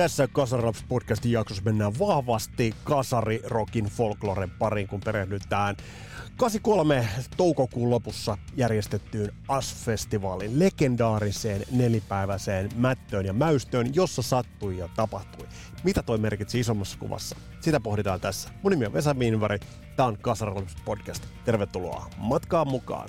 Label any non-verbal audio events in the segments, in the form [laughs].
Tässä Kasaraps podcastin jaksossa mennään vahvasti kasarirokin folkloren pariin, kun perehdytään 83 toukokuun lopussa järjestettyyn AS-festivaalin legendaariseen nelipäiväiseen mättöön ja mäystöön, jossa sattui ja tapahtui. Mitä toi merkitsi isommassa kuvassa? Sitä pohditaan tässä. Mun nimi on Vesa Miinvari, tää on Kasaraps podcast. Tervetuloa matkaan mukaan.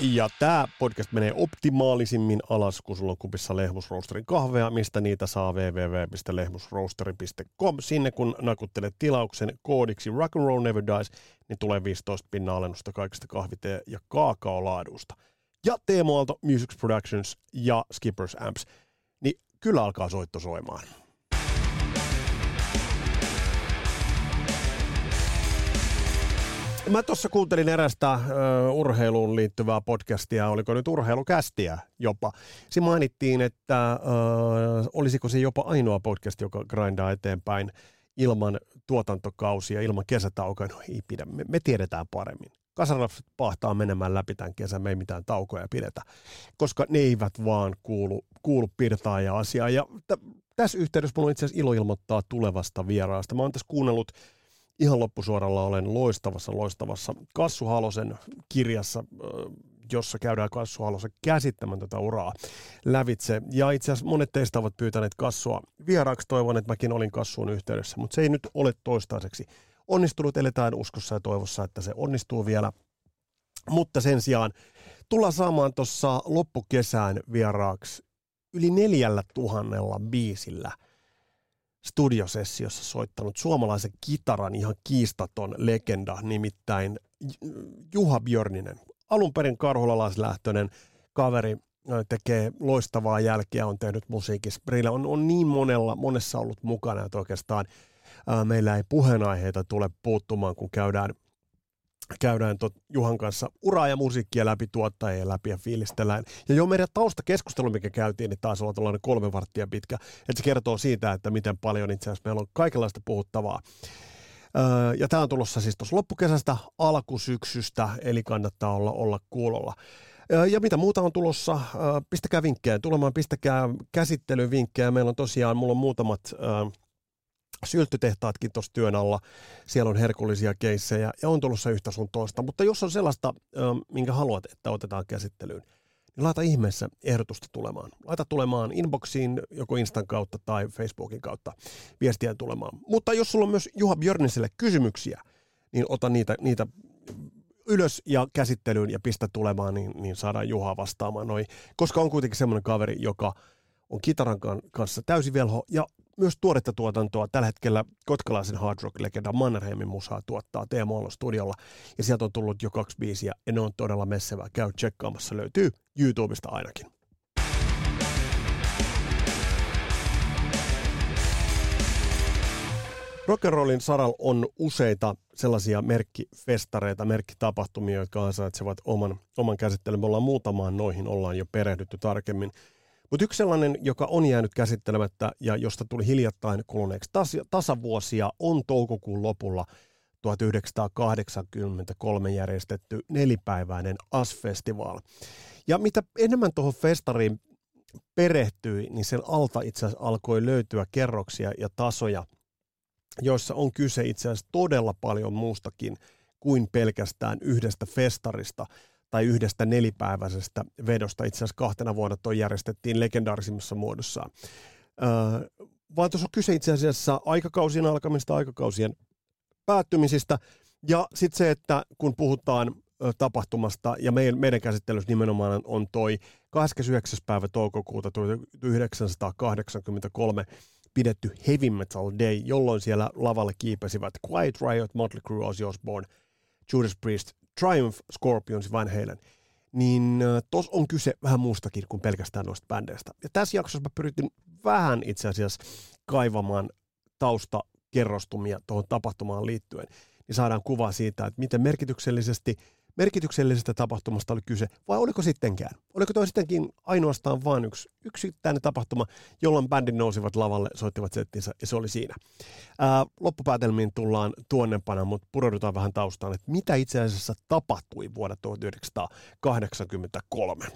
Ja tämä podcast menee optimaalisimmin alas, kun sulla on kupissa Lehmusroosterin kahvea, mistä niitä saa www.lehmusroasteri.com. Sinne kun nakuttelet tilauksen koodiksi Rock'n'Roll Never Dies, niin tulee 15 pinna alennusta kaikista kahvite- ja kaakaolaadusta. Ja Teemo Aalto Music Productions ja Skippers Amps, niin kyllä alkaa soitto soimaan. Mä tuossa kuuntelin erästä uh, urheiluun liittyvää podcastia, oliko nyt urheilukästiä jopa. Siinä mainittiin, että uh, olisiko se jopa ainoa podcast, joka grindaa eteenpäin ilman tuotantokausia, ilman kesätaukoja. No ei pidä, me, me tiedetään paremmin. Kasarlapset pahtaa menemään läpi tämän kesän, me ei mitään taukoja pidetä, koska ne eivät vaan kuulu, kuulu pirtaa ja asiaa. Ja t- tässä yhteydessä mulla on itse asiassa ilo ilmoittaa tulevasta vieraasta. Mä oon tässä kuunnellut ihan loppusuoralla olen loistavassa, loistavassa Kassu Halosen kirjassa, jossa käydään Kassu Halosen käsittämätöntä uraa lävitse. Ja itse asiassa monet teistä ovat pyytäneet Kassua vieraaksi. Toivon, että mäkin olin Kassuun yhteydessä, mutta se ei nyt ole toistaiseksi onnistunut. Eletään uskossa ja toivossa, että se onnistuu vielä. Mutta sen sijaan tullaan saamaan tuossa loppukesään vieraaksi yli neljällä tuhannella biisillä – studiosessiossa soittanut suomalaisen kitaran ihan kiistaton legenda, nimittäin Juha Björninen. Alun perin karhulalaislähtöinen kaveri tekee loistavaa jälkeä, on tehnyt musiikissa. Brille on, on niin monella, monessa ollut mukana, että oikeastaan ää, meillä ei puheenaiheita tule puuttumaan, kun käydään – käydään tot Juhan kanssa uraa ja musiikkia läpi, tuottajia läpi ja fiilistellään. Ja jo meidän taustakeskustelu, mikä käytiin, niin taas on tällainen kolme varttia pitkä. Että se kertoo siitä, että miten paljon itse asiassa meillä on kaikenlaista puhuttavaa. Öö, ja tämä on tulossa siis tuossa loppukesästä, alkusyksystä, eli kannattaa olla, olla kuulolla. Öö, ja mitä muuta on tulossa, öö, pistäkää vinkkejä tulemaan, pistäkää käsittelyvinkkejä. Meillä on tosiaan, mulla on muutamat sylttytehtaatkin tuossa työn alla, siellä on herkullisia keissejä ja on tulossa yhtä sun toista, mutta jos on sellaista, minkä haluat, että otetaan käsittelyyn, niin laita ihmeessä ehdotusta tulemaan. Laita tulemaan inboxiin joko Instan kautta tai Facebookin kautta viestiä tulemaan. Mutta jos sulla on myös Juha Björniselle kysymyksiä, niin ota niitä, niitä ylös ja käsittelyyn ja pistä tulemaan, niin, niin saadaan Juha vastaamaan noin. Koska on kuitenkin semmoinen kaveri, joka on kitaran kanssa täysi velho ja myös tuoretta tuotantoa. Tällä hetkellä kotkalaisen hard rock-legenda Mannerheimin musaa tuottaa Teemo Ollon studiolla. Ja sieltä on tullut jo kaksi biisiä ja ne on todella messevää. Käy tsekkaamassa, löytyy YouTubesta ainakin. Rock'n'rollin saralla on useita sellaisia merkkifestareita, merkkitapahtumia, jotka ansaitsevat oman, oman käsittelyn. Me ollaan muutamaan noihin ollaan jo perehdytty tarkemmin. Mutta yksi sellainen, joka on jäänyt käsittelemättä ja josta tuli hiljattain kuluneeksi tas- tasavuosia, on toukokuun lopulla 1983 järjestetty nelipäiväinen AS-festival. Ja mitä enemmän tuohon festariin perehtyi, niin sen alta itse asiassa alkoi löytyä kerroksia ja tasoja, joissa on kyse itse asiassa todella paljon muustakin kuin pelkästään yhdestä festarista – tai yhdestä nelipäiväisestä vedosta. Itse asiassa kahtena vuonna tuo järjestettiin legendaarisimmassa muodossaan. Öö, vaan tuossa on kyse itse asiassa aikakausien alkamista, aikakausien päättymisistä. Ja sitten se, että kun puhutaan tapahtumasta, ja meidän, meidän käsittelyssä nimenomaan on toi 29. päivä toukokuuta 1983 pidetty Heavy Metal Day, jolloin siellä lavalle kiipesivät Quiet Riot, Motley Crue, Ozzy Osbourne, Judas Priest, Triumph, Scorpions, Van Halen, niin tos on kyse vähän muustakin kuin pelkästään noista bändeistä. Ja tässä jaksossa mä pyritin vähän itse asiassa kaivamaan tausta kerrostumia tuohon tapahtumaan liittyen, niin saadaan kuva siitä, että miten merkityksellisesti merkityksellisestä tapahtumasta oli kyse, vai oliko sittenkään? Oliko toi sittenkin ainoastaan vain yksi yksittäinen tapahtuma, jolloin bändin nousivat lavalle, soittivat settinsä ja se oli siinä. Ää, loppupäätelmiin tullaan tuonnepana, mutta pudoudutaan vähän taustaan, että mitä itse asiassa tapahtui vuonna 1983.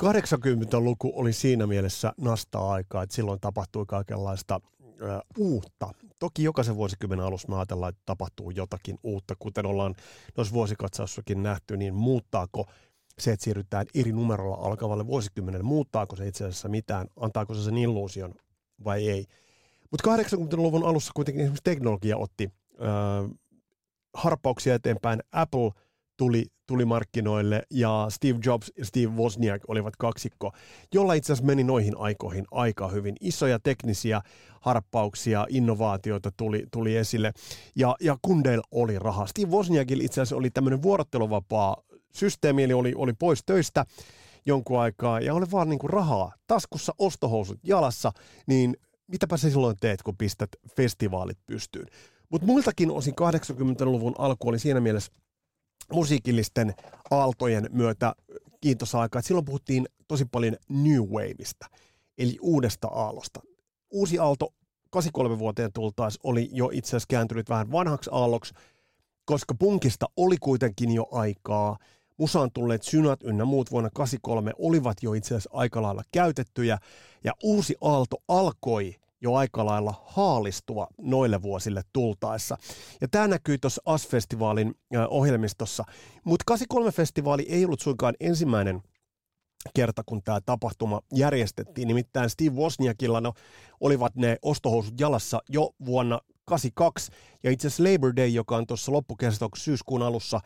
80-luku oli siinä mielessä nastaa aikaa, että silloin tapahtui kaikenlaista ö, uutta. Toki jokaisen vuosikymmenen alussa me ajatellaan, että tapahtuu jotakin uutta, kuten ollaan noissa vuosikatsaussakin nähty, niin muuttaako se, että siirrytään eri numerolla alkavalle vuosikymmenelle, muuttaako se itse asiassa mitään, antaako se sen illuusion vai ei. Mutta 80-luvun alussa kuitenkin esimerkiksi teknologia otti ö, harppauksia eteenpäin. Apple – tuli, tuli markkinoille ja Steve Jobs ja Steve Wozniak olivat kaksikko, jolla itse asiassa meni noihin aikoihin aika hyvin. Isoja teknisiä harppauksia, innovaatioita tuli, tuli esille ja, ja kundeilla oli rahaa. Steve Wozniakilla itse asiassa oli tämmöinen vuorotteluvapaa systeemi, eli oli, oli pois töistä jonkun aikaa ja oli vaan niin kuin rahaa taskussa, ostohousut jalassa, niin mitäpä sä silloin teet, kun pistät festivaalit pystyyn. Mutta muiltakin osin 80-luvun alku oli siinä mielessä musiikillisten aaltojen myötä kiintoisa aika. silloin puhuttiin tosi paljon New Waveista, eli uudesta aallosta. Uusi aalto 83 vuoteen tultaessa oli jo itse asiassa kääntynyt vähän vanhaksi aalloksi, koska punkista oli kuitenkin jo aikaa. Musaan tulleet synat ynnä muut vuonna 83 olivat jo itse asiassa aika lailla käytettyjä, ja uusi aalto alkoi jo aika lailla haalistua noille vuosille tultaessa. Ja tämä näkyy tuossa AS-festivaalin ohjelmistossa. Mutta 83-festivaali ei ollut suinkaan ensimmäinen kerta, kun tämä tapahtuma järjestettiin. Nimittäin Steve Wozniakilla no, olivat ne ostohousut jalassa jo vuonna 82, ja itse asiassa Labor Day, joka on tuossa loppukesästä syyskuun alussa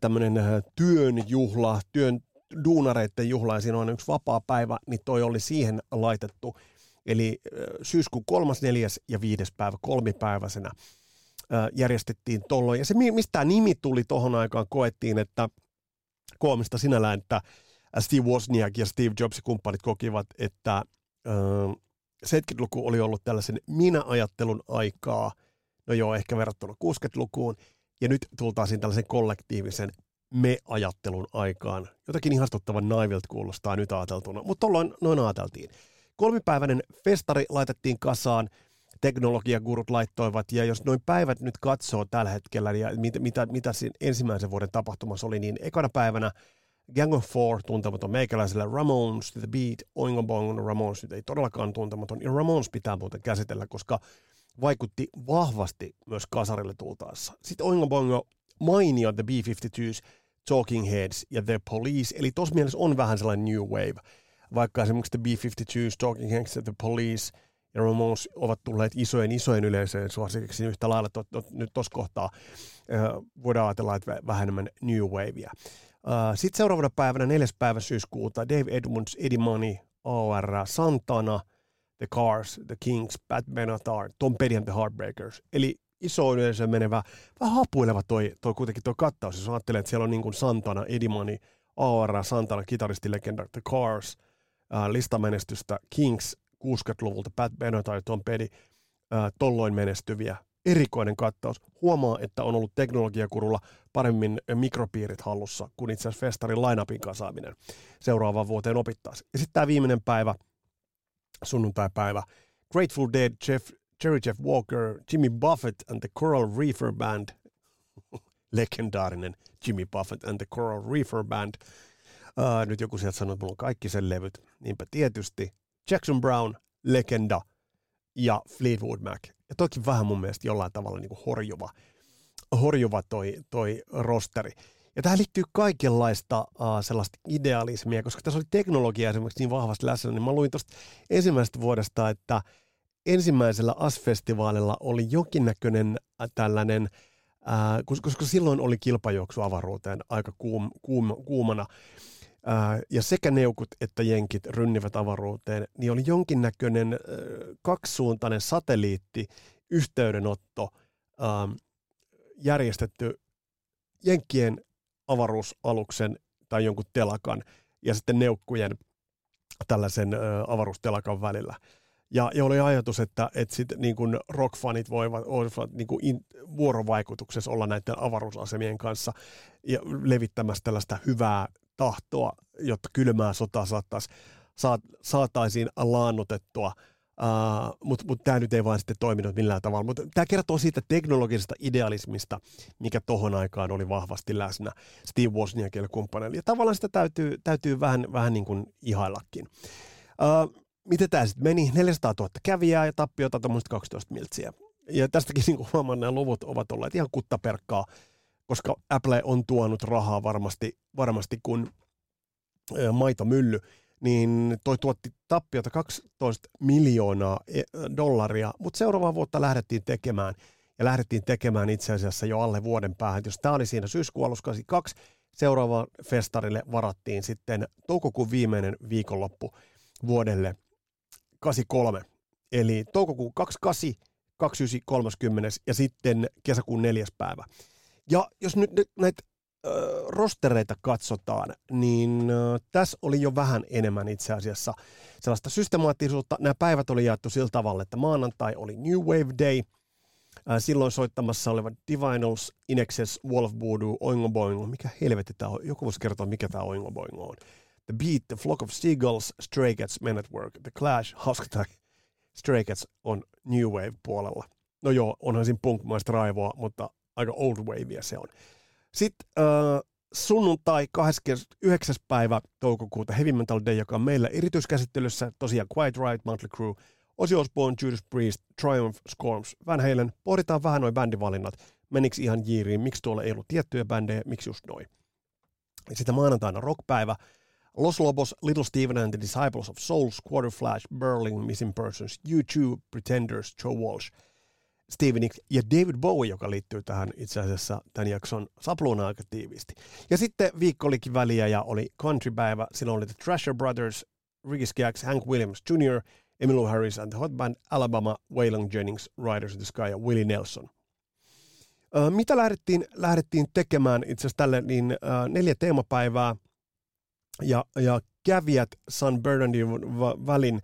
tämmöinen työn juhla, työn duunareiden juhla, ja siinä on yksi vapaa päivä, niin toi oli siihen laitettu Eli syyskuun kolmas, neljäs ja viides päivä kolmipäiväisenä järjestettiin tuolloin. Ja se, mistä tämä nimi tuli tuohon aikaan, koettiin, että koomista sinällään, että Steve Wozniak ja Steve Jobs kumppanit kokivat, että 70-luku oli ollut tällaisen minä-ajattelun aikaa, no joo, ehkä verrattuna 60-lukuun, ja nyt tultaisiin tällaisen kollektiivisen me-ajattelun aikaan. Jotakin ihastuttavan naivilta kuulostaa nyt ajateltuna, mutta tuolloin noin ajateltiin. Kolmipäiväinen festari laitettiin kasaan, teknologiagurut laittoivat, ja jos noin päivät nyt katsoo tällä hetkellä, ja mitä, mitä, mitä siinä ensimmäisen vuoden tapahtumassa oli, niin ekana päivänä Gang of Four, tuntematon meikäläisellä, Ramones, The Beat, Oingo Bong, Ramones nyt ei todellakaan tuntematon, ja Ramones pitää muuten käsitellä, koska vaikutti vahvasti myös kasarille tultaessa. Sitten Oingo Bongo mainio The B-52s, Talking Heads ja The Police, eli tuossa mielessä on vähän sellainen new wave vaikka esimerkiksi The B-52, Talking Heads, The Police ja Ramones ovat tulleet isojen isojen yleisöjen suosikiksi yhtä lailla to, to, nyt tuossa kohtaa uh, voidaan ajatella, että vähän enemmän New Wavea. Uh, Sitten seuraavana päivänä, neljäs päivä syyskuuta, Dave Edmunds, Eddie Money, AR, Santana, The Cars, The Kings, Pat Benatar, Tom Petty and the Heartbreakers. Eli iso yleisö menevä, vähän hapuileva toi, toi kuitenkin toi kattaus, jos ajattelee, että siellä on niin kuin Santana, Eddie Money, AR, Santana, kitaristilegenda, The Cars – äh, listamenestystä Kings 60-luvulta, Pat Benatar ja Tom Petty, äh, tolloin menestyviä. Erikoinen kattaus. Huomaa, että on ollut teknologiakurulla paremmin mikropiirit hallussa kuin itse asiassa festarin line-upin kasaaminen seuraavaan vuoteen opittaisi. Ja sitten tämä viimeinen päivä, sunnuntai-päivä, Grateful Dead, Jeff, Jerry Jeff Walker, Jimmy Buffett and the Coral Reefer Band, [laughs] legendaarinen Jimmy Buffett and the Coral Reefer Band – Uh, nyt joku sieltä sanoo, että mulla on kaikki sen levyt. Niinpä tietysti Jackson Brown, legenda ja Fleetwood Mac. Ja toki vähän mun mielestä jollain tavalla niin kuin horjuva, horjuva toi, toi rosteri. Ja tähän liittyy kaikenlaista uh, sellaista idealismia, koska tässä oli teknologia esimerkiksi niin vahvasti läsnä, niin mä luin tuosta ensimmäisestä vuodesta, että ensimmäisellä AS-festivaalilla oli jokinnäköinen äh, tällainen, äh, koska silloin oli kilpajuoksu avaruuteen aika kuum, kuum, kuumana, ja sekä neukut että jenkit rynnivät avaruuteen, niin oli jonkinnäköinen kaksisuuntainen satelliitti, yhteydenotto järjestetty jenkkien avaruusaluksen tai jonkun telakan ja sitten neukkujen tällaisen avaruustelakan välillä. Ja, ja oli ajatus, että, että sit, niin kuin rockfanit voivat, voivat niin kuin in, vuorovaikutuksessa olla näiden avaruusasemien kanssa ja levittämässä tällaista hyvää tahtoa, jotta kylmää sotaa saattaisi, saat, saataisiin laannutettua. Uh, mutta mut tämä nyt ei vaan sitten toiminut millään tavalla. Mutta tämä kertoo siitä teknologisesta idealismista, mikä tohon aikaan oli vahvasti läsnä Steve Wozniakille kumppaneille. Ja tavallaan sitä täytyy, täytyy vähän, vähän niin kuin ihaillakin. Uh, miten tämä sitten meni? 400 000 kävijää ja tappiota tuommoista 12 miltsiä. Ja tästäkin niin huomaan, nämä luvut ovat olleet ihan kuttaperkkaa, koska Apple on tuonut rahaa varmasti, varmasti kun maito mylly, niin toi tuotti tappiota 12 miljoonaa e, dollaria, mutta seuraavaa vuotta lähdettiin tekemään, ja lähdettiin tekemään itse asiassa jo alle vuoden päähän. Jos tämä oli siinä syyskuun alussa 82, seuraava festarille varattiin sitten toukokuun viimeinen viikonloppu vuodelle 83. Eli toukokuun 28, 29, 30 ja sitten kesäkuun neljäs päivä. Ja jos nyt näitä äh, rostereita katsotaan, niin äh, tässä oli jo vähän enemmän itse asiassa sellaista systemaattisuutta. Nämä päivät oli jaettu sillä tavalla, että maanantai oli New Wave Day, äh, silloin soittamassa olivat Divinals, Inexes, Wolf Voodoo, Oingo Boingo. Mikä helvetti tämä on? Joku voisi kertoa, mikä tämä Oingo Boingo on. The Beat, The Flock of Seagulls, Stray Cats, Men at Work, The Clash, hauska tämä Stray Cats on New Wave puolella. No joo, onhan siinä punkmaista raivoa, mutta aika old wavea se on. Sitten äh, sunnuntai 29. päivä toukokuuta Heavy Metal Day, joka on meillä erityiskäsittelyssä. Tosiaan Quiet Riot, Motley Crue, Ozzy Osbourne, Judas Priest, Triumph, Scorms, Van Halen. Pohditaan vähän noin bändivalinnat. Menikö ihan jiiriin, miksi tuolla ei ollut tiettyjä bändejä, miksi just noin. Sitten maanantaina rockpäivä. Los Lobos, Little Steven and the Disciples of Soul, Quarter Flash, Berlin, Missing Persons, U2, Pretenders, Joe Walsh, Stevie Nicks ja David Bowie, joka liittyy tähän itse asiassa tämän jakson sapluuna aika tiiviisti. Ja sitten viikko olikin väliä ja oli countrypäivä. Silloin oli The Thrasher Brothers, Ricky Skaggs, Hank Williams Jr., Emmylou Harris and the Hot Band, Alabama, Waylon Jennings, Riders of the Sky ja Willie Nelson. mitä lähdettiin, lähdettiin tekemään itse asiassa tälle, niin neljä teemapäivää – ja, ja kävijät San Bernardino välin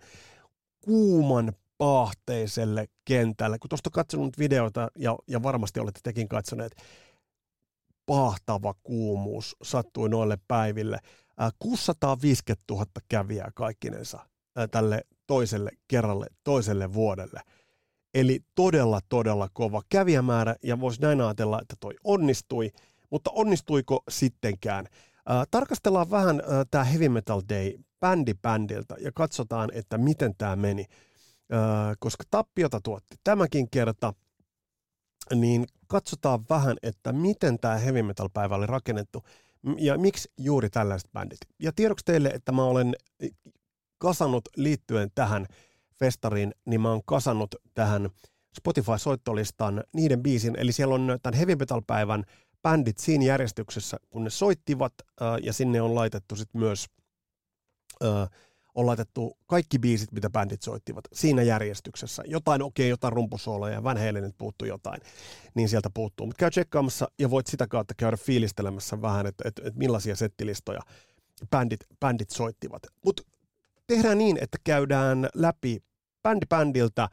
kuuman paahteiselle kentälle. Kun tuosta katsonut videota, ja, ja varmasti olette tekin katsoneet, pahtava kuumuus sattui noille päiville. 650 000 kävijää kaikkinensa tälle toiselle kerralle, toiselle vuodelle. Eli todella, todella kova kävijämäärä, ja voisi näin ajatella, että toi onnistui, mutta onnistuiko sittenkään? Äh, tarkastellaan vähän äh, tämä Heavy Metal Day bändi bändiltä ja katsotaan, että miten tämä meni. Äh, koska tappiota tuotti tämäkin kerta, niin katsotaan vähän, että miten tämä Heavy Metal päivä oli rakennettu ja miksi juuri tällaiset bändit. Ja tiedoksi teille, että mä olen kasannut liittyen tähän festariin, niin mä oon kasannut tähän Spotify-soittolistan niiden biisin, eli siellä on tämän Heavy Metal päivän bändit siinä järjestyksessä, kun ne soittivat, ää, ja sinne on laitettu sitten myös, ää, on laitettu kaikki biisit, mitä bändit soittivat, siinä järjestyksessä. Jotain, okei, okay, jotain rumpusooloja, Van Halen puuttuu jotain, niin sieltä puuttuu. Mutta käy tsekkaamassa ja voit sitä kautta käydä fiilistelemässä vähän, että et, et millaisia settilistoja bändit, bändit soittivat. Mutta tehdään niin, että käydään läpi bändi bändiltä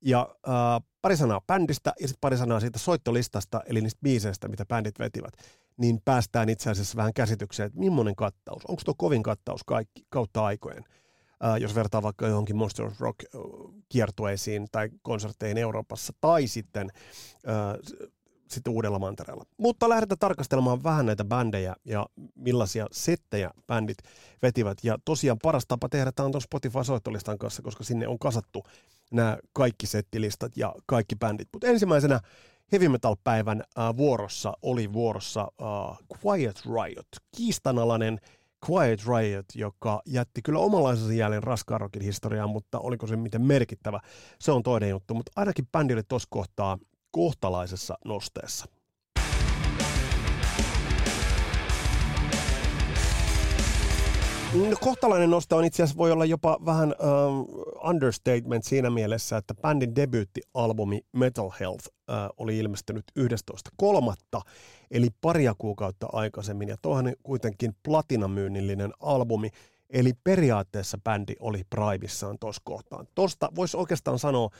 ja äh, pari sanaa bändistä ja sitten pari sanaa siitä soittolistasta, eli niistä biiseistä, mitä bändit vetivät, niin päästään itse asiassa vähän käsitykseen, että millainen kattaus, onko tuo kovin kattaus kaikki, kautta aikojen, äh, jos vertaa vaikka johonkin Monster of Rock kiertueisiin tai konsertteihin Euroopassa, tai sitten äh, sitten uudella mantereella. Mutta lähdetään tarkastelemaan vähän näitä bändejä ja millaisia settejä bändit vetivät. Ja tosiaan paras tapa tehdä tämä on tuon Spotify-soittolistan kanssa, koska sinne on kasattu nämä kaikki settilistat ja kaikki bändit. Mutta ensimmäisenä Heavy Metal-päivän äh, vuorossa oli vuorossa äh, Quiet Riot, kiistanalainen Quiet Riot, joka jätti kyllä omanlaisensa jälleen raskaan rockin historiaan, mutta oliko se miten merkittävä, se on toinen juttu. Mutta ainakin bändi oli tuossa kohtaa kohtalaisessa nosteessa. Kohtalainen nosto on itse asiassa voi olla jopa vähän um, understatement siinä mielessä, että bändin debyyttialbumi Metal Health uh, oli ilmestynyt 11.3. eli paria kuukautta aikaisemmin. Ja tuohan kuitenkin platinamyynnillinen albumi, Eli periaatteessa bändi oli primissaan tuossa kohtaan. Tosta voisi oikeastaan sanoa,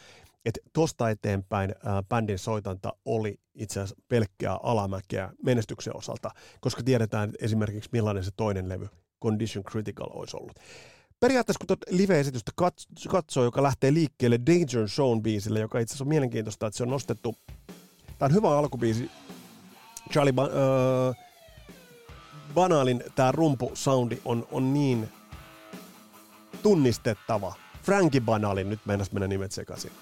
että tuosta eteenpäin ää, bändin soitanta oli itse asiassa pelkkää alamäkeä menestyksen osalta, koska tiedetään esimerkiksi millainen se toinen levy, Condition Critical, olisi ollut. Periaatteessa kun tuota live-esitystä katsoo, joka lähtee liikkeelle Danger Zone-biisille, joka itse asiassa on mielenkiintoista, että se on nostettu, tämä on hyvä alkubiisi, Charlie ba- äh, Banalin tämä rumpusoundi on, on niin tunnistettava. Frankie Banalin, nyt meinas mennä nimet sekaisin.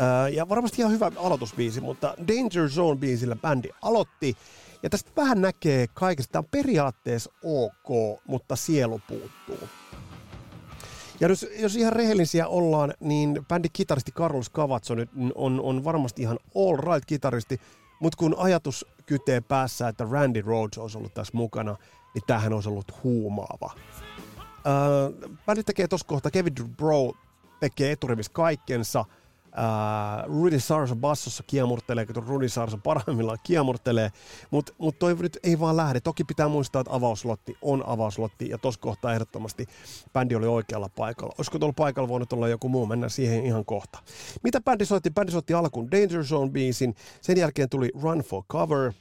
Öö, ja varmasti ihan hyvä aloitusbiisi, mutta Danger Zone-biisillä bändi aloitti. Ja tästä vähän näkee kaikesta. Tämä on periaatteessa ok, mutta sielu puuttuu. Ja jos, jos ihan rehellisiä ollaan, niin bändi kitaristi Carlos Cavazzo nyt on, on varmasti ihan all right kitaristi, mutta kun ajatus kytee päässä, että Randy Rhodes olisi ollut tässä mukana, niin tämähän olisi ollut huumaava. Öö, bändi tekee tuossa kohtaa, Kevin Bro tekee eturivissä kaikkensa – Uh, Rudy Sarso bassossa kiemurtelee, kun Rudy Sarso parhaimmillaan kiemurtelee, mutta mut toi nyt ei vaan lähde. Toki pitää muistaa, että avauslotti on avauslotti, ja tuossa kohtaa ehdottomasti bändi oli oikealla paikalla. Olisiko tuolla paikalla voinut olla joku muu, mennään siihen ihan kohta. Mitä bändi soitti? Bändi soitti alkuun Danger Zone-biisin, sen jälkeen tuli Run for Cover,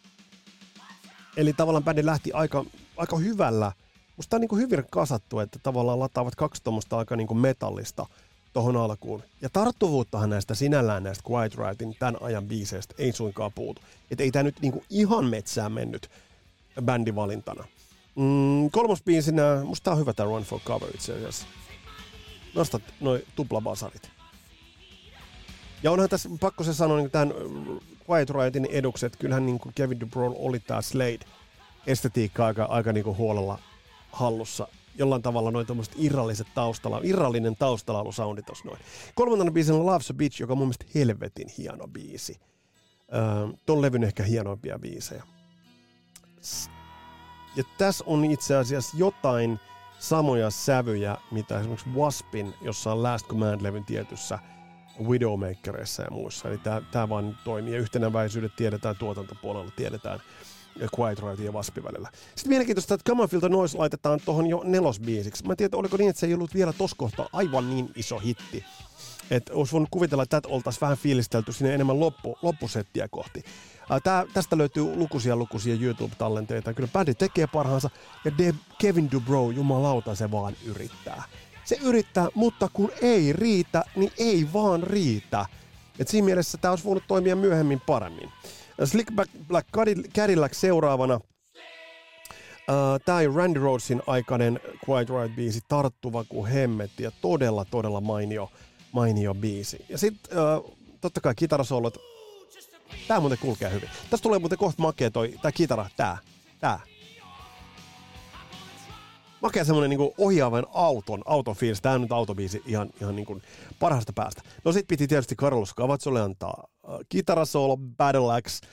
eli tavallaan bändi lähti aika, aika hyvällä. Musta on niin hyvin kasattu, että tavallaan lataavat kaksi tuommoista aika niin metallista – tuohon alkuun. Ja tarttuvuuttahan näistä sinällään näistä Quiet Rightin tämän ajan biiseistä ei suinkaan puutu. Että ei tämä nyt niinku ihan metsään mennyt bändivalintana. Mm, kolmos biisinä, musta tää on hyvä tää Run for Cover itse asiassa. Nostat noin tuplabasarit. Ja onhan tässä pakko se sanoa niin tämän Quiet Rightin edukset, kyllähän niin kuin Kevin DuBrow oli tää Slade estetiikka aika, aika niin kuin huolella hallussa jollain tavalla noin tuommoiset irralliset taustalla, irrallinen taustalla tuossa noin. Kolmantena biisinä on Love's a Bitch, joka on mun mielestä helvetin hieno biisi. Öö, ton levyn ehkä hienoimpia biisejä. Ja tässä on itse asiassa jotain samoja sävyjä, mitä esimerkiksi Waspin, jossa on Last Command-levyn tietyssä Widowmakerissa ja muissa. Eli tämä vaan toimii. Ja yhtenäväisyydet tiedetään tuotantopuolella, tiedetään Quiet Riot ja Waspi välillä. Sitten mielenkiintoista, että Come the Noise laitetaan tuohon jo nelosbiisiksi. Mä en tiedä, oliko niin, että se ei ollut vielä tos kohtaa aivan niin iso hitti. Että olisi voinut kuvitella, että tätä oltaisiin vähän fiilistelty sinne enemmän loppu, loppusettiä kohti. Tää, tästä löytyy lukuisia lukuisia YouTube-tallenteita. Kyllä bändi tekee parhaansa ja De- Kevin Dubrow, jumalauta, se vaan yrittää. Se yrittää, mutta kun ei riitä, niin ei vaan riitä. Et siinä mielessä tämä olisi voinut toimia myöhemmin paremmin. Slickback Black Cadillac seuraavana. Uh, Tämä on Randy Rhodesin aikainen Quiet Riot-biisi, tarttuva kuin hemmetti ja todella, todella mainio, mainio biisi. Ja sitten uh, totta kai kitarasolot. Tää muuten kulkee hyvin. Tästä tulee muuten kohta makea toi, tää kitara, tää, tää. Makea semmonen niinku ohjaavan auton, auton fiilis. Tää on nyt autobiisi ihan, ihan niinku parhaasta päästä. No sit piti tietysti Carlos Cavazzolle antaa Äh, kitarasolo Battle Axe.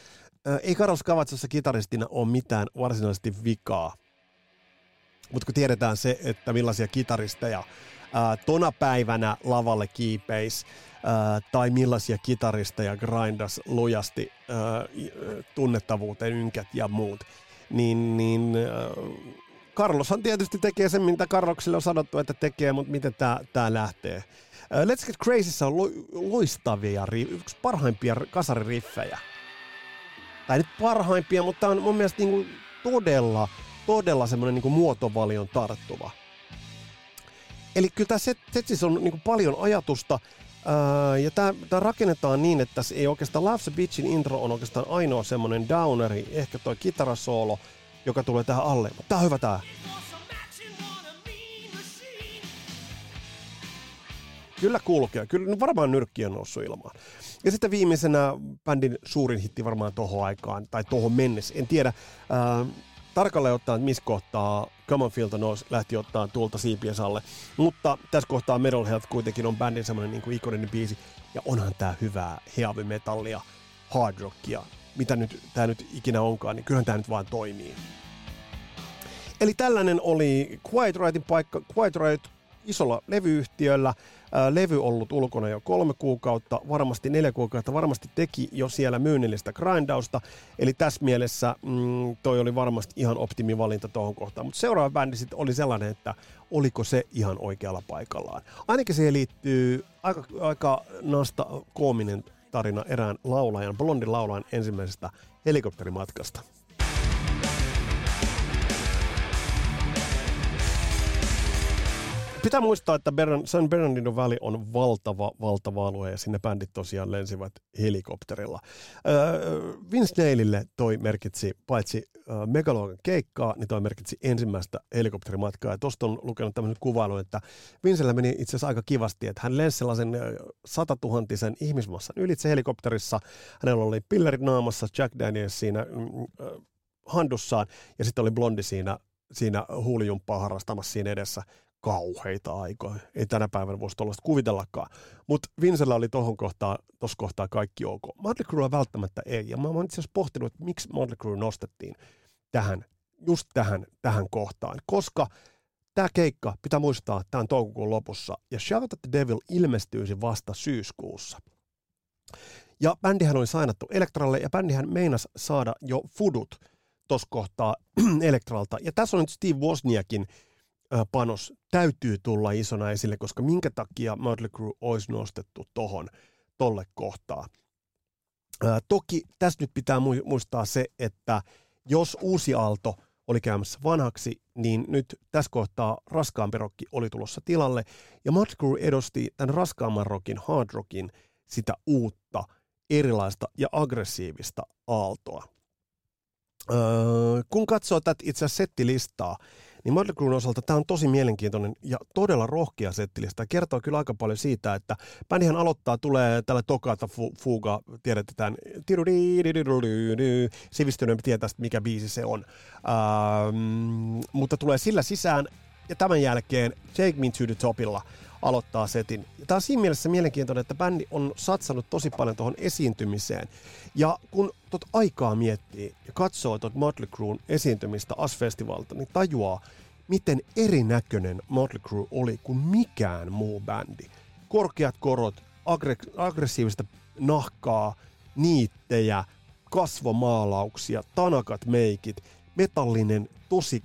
Äh, ei Carlos Cavatsossa kitaristina ole mitään varsinaisesti vikaa. Mutta kun tiedetään se, että millaisia kitaristeja ää, äh, tona päivänä lavalle kiipeis, ää, tai millaisia kitaristeja grindas lujasti ää, tunnettavuuteen, ynkät ja muut, niin, niin Carloshan tietysti tekee sen, mitä Carloksille on sanottu, että tekee, mutta miten tämä lähtee. Äh, Let's Get Crazyssä on lo- loistavia, yksi parhaimpia kasaririffejä. Tai nyt parhaimpia, mutta on mun mielestä niinku todella, todella semmoinen niinku muotovalion tarttuva. Eli kyllä tämä set, setsissä on niinku paljon ajatusta, Öö, ja tämä rakennetaan niin, että se ei oikeastaan Love's a Bitchin intro on oikeastaan ainoa semmoinen downeri, ehkä toi kitarasoolo, joka tulee tähän alle. Tää on hyvä tää. Kyllä kulkee. Kyllä varmaan nyrkki on noussut ilmaan. Ja sitten viimeisenä bändin suurin hitti varmaan tohon aikaan, tai tohon mennessä. En tiedä äh, tarkalleen ottaen, että missä kohtaa Come on Feel the Noise lähti ottaa tuolta siipien alle. Mutta tässä kohtaa Metal Health kuitenkin on bändin semmoinen niin ikoninen biisi. Ja onhan tää hyvää heavy metallia, hard rockia, mitä nyt tää nyt ikinä onkaan, niin kyllähän tää nyt vaan toimii. Eli tällainen oli Quiet Rightin paikka, Quiet Right isolla levyyhtiöllä, Ää, levy ollut ulkona jo kolme kuukautta, varmasti neljä kuukautta, varmasti teki jo siellä myynnillistä grindausta, eli tässä mielessä mm, toi oli varmasti ihan optimivalinta tuohon kohtaan. Mutta seuraava bändi sitten oli sellainen, että oliko se ihan oikealla paikallaan. Ainakin siihen liittyy aika, aika nasta koominen tarina erään laulajan, blondin laulajan ensimmäisestä helikopterimatkasta. Pitää muistaa, että San Bernardino Valley on valtava, valtava alue ja sinne bändit tosiaan lensivät helikopterilla. Vince Neilille toi merkitsi paitsi Megalogan keikkaa, niin toi merkitsi ensimmäistä helikopterimatkaa. Ja tuosta on lukenut tämmöisen kuvailun, että Vincellä meni itse asiassa aika kivasti, että hän lensi sellaisen satatuhantisen ihmismassan ylitse helikopterissa. Hänellä oli pillerit naamassa, Jack Daniels siinä äh, handussaan ja sitten oli blondi siinä siinä huulijumppaa harrastamassa siinä edessä kauheita aikoja. Ei tänä päivänä voisi tuollaista kuvitellakaan. Mutta Vincellä oli tuohon kohtaa, tuossa kohtaa kaikki ok. Motley Crue välttämättä ei. Ja mä oon itse asiassa pohtinut, että miksi Motley Crue nostettiin tähän, just tähän, tähän kohtaan. Koska tämä keikka, pitää muistaa, tämä on toukokuun lopussa. Ja Shout at the Devil ilmestyisi vasta syyskuussa. Ja bändihän oli sainattu Elektralle ja bändihän meinas saada jo fudut tuossa kohtaa [clears throat] Elektralta. Ja tässä on nyt Steve Wozniakin panos täytyy tulla isona esille, koska minkä takia Mötley Crue olisi nostettu tohon, tolle kohtaa. Ää, toki tässä nyt pitää muistaa se, että jos uusi aalto oli käymässä vanhaksi, niin nyt tässä kohtaa raskaampi rokki oli tulossa tilalle, ja Mötley Crue edusti tämän raskaamman rockin, hard rockin, sitä uutta, erilaista ja aggressiivista aaltoa. Öö, kun katsoo tätä itse settilistaa, niin Mötley Cruen osalta tämä on tosi mielenkiintoinen ja todella rohkea settilista. Kertoo kyllä aika paljon siitä, että bändihän aloittaa, tulee tällä tokata fu- fuga, tiedetään, sivistyneempi tietää, mikä biisi se on. Ähm, mutta tulee sillä sisään ja tämän jälkeen Take Me to the Topilla aloittaa setin. Tämä on siinä mielessä mielenkiintoinen, että bändi on satsannut tosi paljon tuohon esiintymiseen. Ja kun tuot aikaa miettii ja katsoo tuot Motley Cruen esiintymistä AS-festivalta, niin tajuaa, miten erinäköinen Motley Crue oli kuin mikään muu bändi. Korkeat korot, aggre- aggressiivista nahkaa, niittejä, kasvomaalauksia, tanakat meikit, metallinen, tosi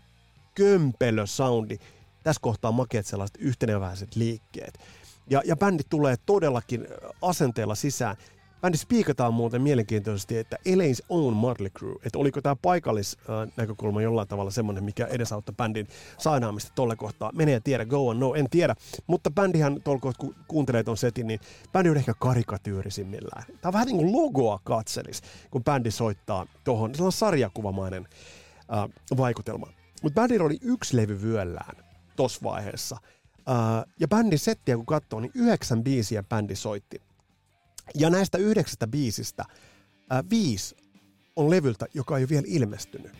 kömpelö soundi. Tässä kohtaa makeat sellaiset yhteneväiset liikkeet. Ja, ja bändi tulee todellakin asenteella sisään. Bändi spiikataan muuten mielenkiintoisesti, että Elaine's Own Motley Crew, että oliko tämä paikallis äh, näkökulma jollain tavalla semmoinen, mikä edesauttaa bändin sainaamista tolle kohtaa. Menee tiedä, go on, no, en tiedä. Mutta bändihän tuolla kun kuuntelee ton setin, niin bändi on ehkä karikatyyrisimimmillään. Tämä on vähän niin kuin logoa katselis, kun bändi soittaa tuohon. Se on sarjakuvamainen äh, vaikutelma. Mutta bändillä oli yksi levy vyöllään tossa vaiheessa. Uh, ja bändin settiä kun katsoo, niin yhdeksän biisiä bändi soitti. Ja näistä yhdeksästä biisistä uh, viisi on levyltä, joka ei ole vielä ilmestynyt.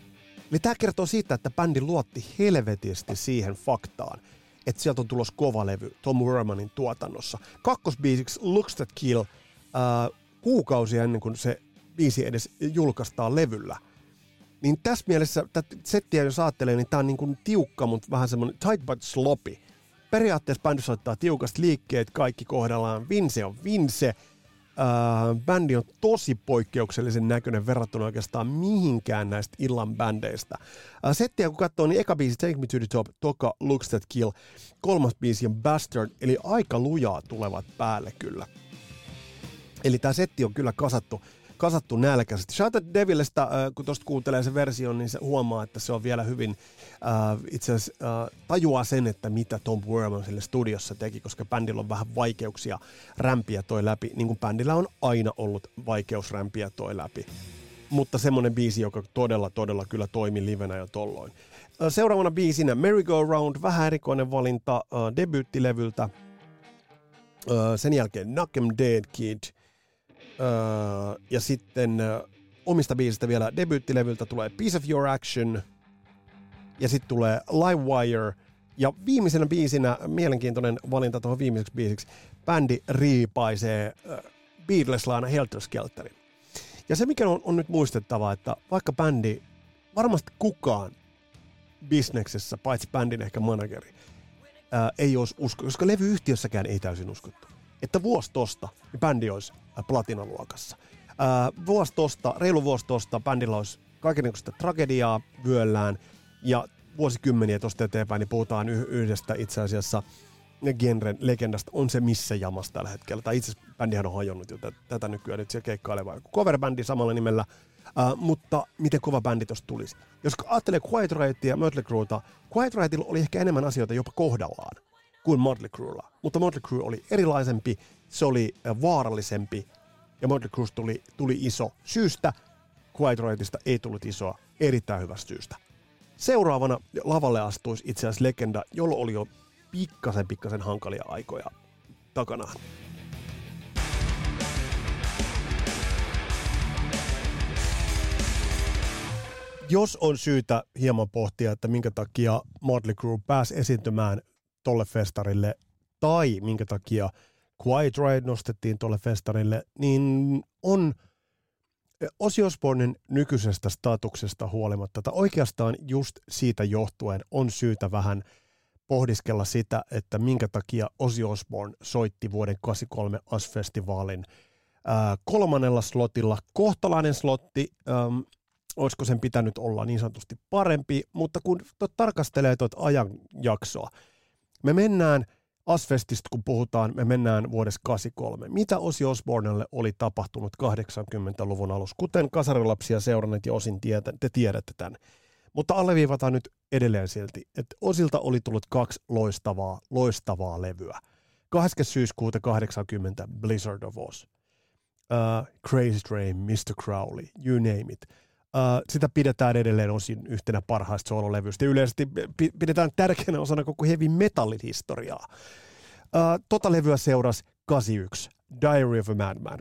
Eli tämä kertoo siitä, että bändi luotti helvetisti siihen faktaan, että sieltä on tulos kova levy Tom Wermanin tuotannossa. Kakkosbiisiksi Looks That Kill uh, kuukausia ennen kuin se biisi edes julkaistaan levyllä. Niin tässä mielessä tätä settiä jos ajattelee, niin tämä on niin kuin tiukka, mutta vähän semmoinen tight but sloppy. Periaatteessa bändi soittaa tiukasti liikkeet, kaikki kohdallaan. Vince on Vince. Uh, bändi on tosi poikkeuksellisen näköinen verrattuna oikeastaan mihinkään näistä illan bändeistä. Uh, settiä kun katsoo, niin eka biisi Take Me to the Top, toka Looks That Kill, kolmas biisi on Bastard, eli aika lujaa tulevat päälle kyllä. Eli tämä setti on kyllä kasattu kasattu nälkäisesti. Shattered Devilistä, äh, kun tuosta kuuntelee sen version, niin se huomaa, että se on vielä hyvin, äh, itse asiassa äh, tajuaa sen, että mitä Tom Werman sille studiossa teki, koska bändillä on vähän vaikeuksia rämpiä toi läpi, niin kuin bändillä on aina ollut vaikeus rämpiä toi läpi. Mutta semmonen biisi, joka todella, todella kyllä toimi livenä jo tolloin. Äh, seuraavana biisinä Merry Go Round, vähän erikoinen valinta äh, debyyttilevyltä. Äh, sen jälkeen Knock 'em Dead Kid – ja sitten omista biisistä vielä debyyttilevyltä tulee Piece of Your Action, ja sitten tulee Live Wire, ja viimeisenä biisinä, mielenkiintoinen valinta tuohon viimeiseksi biisiksi, bändi riipaisee äh, Beatleslaana Helter Skelterin. Ja se, mikä on, on nyt muistettava, että vaikka bändi, varmasti kukaan bisneksessä, paitsi bändin ehkä manageri, ää, ei olisi usko, koska levyyhtiössäkään ei täysin uskottu. Että vuosi tosta, niin bändi olisi platinaluokassa. Ää, vuosi tosta, reilu vuosi tosta, bändillä olisi kaikenlaista tragediaa vyöllään, ja vuosikymmeniä tuosta eteenpäin, niin puhutaan y- yhdestä itse asiassa genren legendasta, on se missä jamassa tällä hetkellä. Tai itse asiassa bändihän on hajonnut jo tätä, tätä nykyään, nyt se keikkaileva coverbändi samalla nimellä, Uh, mutta miten kova bändi tuosta tulisi. Jos ajattelee Quiet Rightia ja Mötley Quiet Rightilla oli ehkä enemmän asioita jopa kohdallaan kuin Mötley Crewlla. Mutta Mötley Crew oli erilaisempi, se oli vaarallisempi ja Mötley Crue tuli, tuli iso syystä. Quiet Rightista ei tullut isoa erittäin hyvästä syystä. Seuraavana lavalle astuisi itse asiassa legenda, jolla oli jo pikkasen pikkasen hankalia aikoja takana. jos on syytä hieman pohtia, että minkä takia Motley Crue pääsi esiintymään tolle festarille, tai minkä takia Quiet Riot nostettiin tolle festarille, niin on Ozzy Osbournen nykyisestä statuksesta huolimatta, tai oikeastaan just siitä johtuen on syytä vähän pohdiskella sitä, että minkä takia Ozzy Osbourne soitti vuoden 83 AS-festivaalin kolmannella slotilla. Kohtalainen slotti, ähm, olisiko sen pitänyt olla niin sanotusti parempi, mutta kun tot tarkastelee tuota ajanjaksoa, me mennään Asfestista, kun puhutaan, me mennään vuodessa 83. Mitä Osi Osbornelle oli tapahtunut 80-luvun alussa? Kuten kasarilapsia seuranneet ja osin tietä, te tiedätte tämän. Mutta alleviivataan nyt edelleen silti, että Osilta oli tullut kaksi loistavaa, loistavaa levyä. 20. syyskuuta 80 Blizzard of Oz. Uh, Crazy Train, Mr. Crowley, you name it – sitä pidetään edelleen osin yhtenä parhaista soololevyistä. Yleisesti pidetään tärkeänä osana koko heavy metallin historiaa. Uh, tota levyä seurasi 81, Diary of a Madman.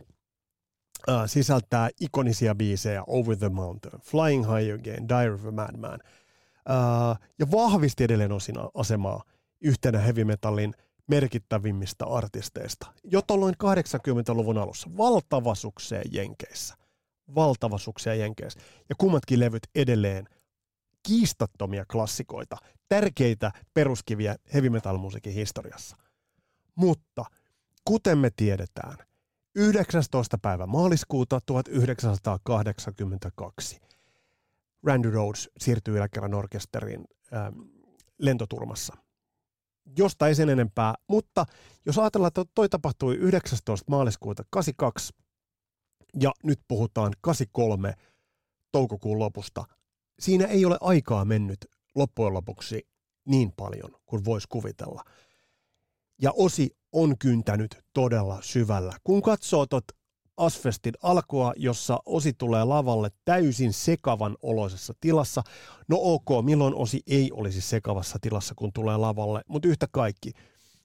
Uh, sisältää ikonisia biisejä Over the Mountain, Flying High Again, Diary of a Madman. Ja vahvisti edelleen osin asemaa yhtenä heavy metallin merkittävimmistä artisteista. Jo tuolloin 80-luvun alussa valtava sukseen Jenkeissä – valtava suksia Jenkeissä. Ja kummatkin levyt edelleen kiistattomia klassikoita, tärkeitä peruskiviä heavy metal musiikin historiassa. Mutta kuten me tiedetään, 19. päivä maaliskuuta 1982 Randy Rhodes siirtyi eläkerran orkesteriin ähm, lentoturmassa. Josta ei sen enempää, mutta jos ajatellaan, että toi tapahtui 19. maaliskuuta 82, ja nyt puhutaan 83 toukokuun lopusta. Siinä ei ole aikaa mennyt loppujen lopuksi niin paljon kuin voisi kuvitella. Ja Osi on kyntänyt todella syvällä. Kun katsoo tot Asfestin alkua, jossa Osi tulee lavalle täysin sekavan oloisessa tilassa. No ok, milloin Osi ei olisi sekavassa tilassa, kun tulee lavalle, mutta yhtä kaikki.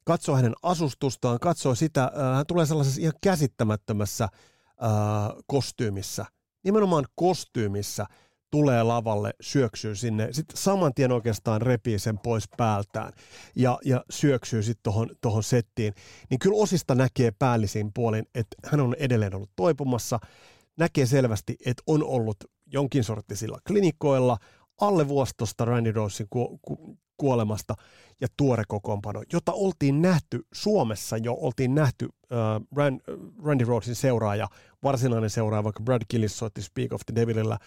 Katsoo hänen asustustaan, katsoo sitä, äh, hän tulee sellaisessa ihan käsittämättömässä kostyymissä, nimenomaan kostyymissä tulee lavalle, syöksyy sinne, sitten saman tien oikeastaan repii sen pois päältään ja, ja syöksyy sitten tuohon tohon settiin, niin kyllä osista näkee päällisin puolin, että hän on edelleen ollut toipumassa, näkee selvästi, että on ollut jonkin sorttisilla klinikoilla, alle vuostosta Randy Rosin ku, ku, kuolemasta ja tuore kokoonpano, jota oltiin nähty Suomessa jo, oltiin nähty uh, Rand, Randy Rosin seuraaja, varsinainen seuraaja, vaikka Brad Gillis soitti Speak of the Devilillä,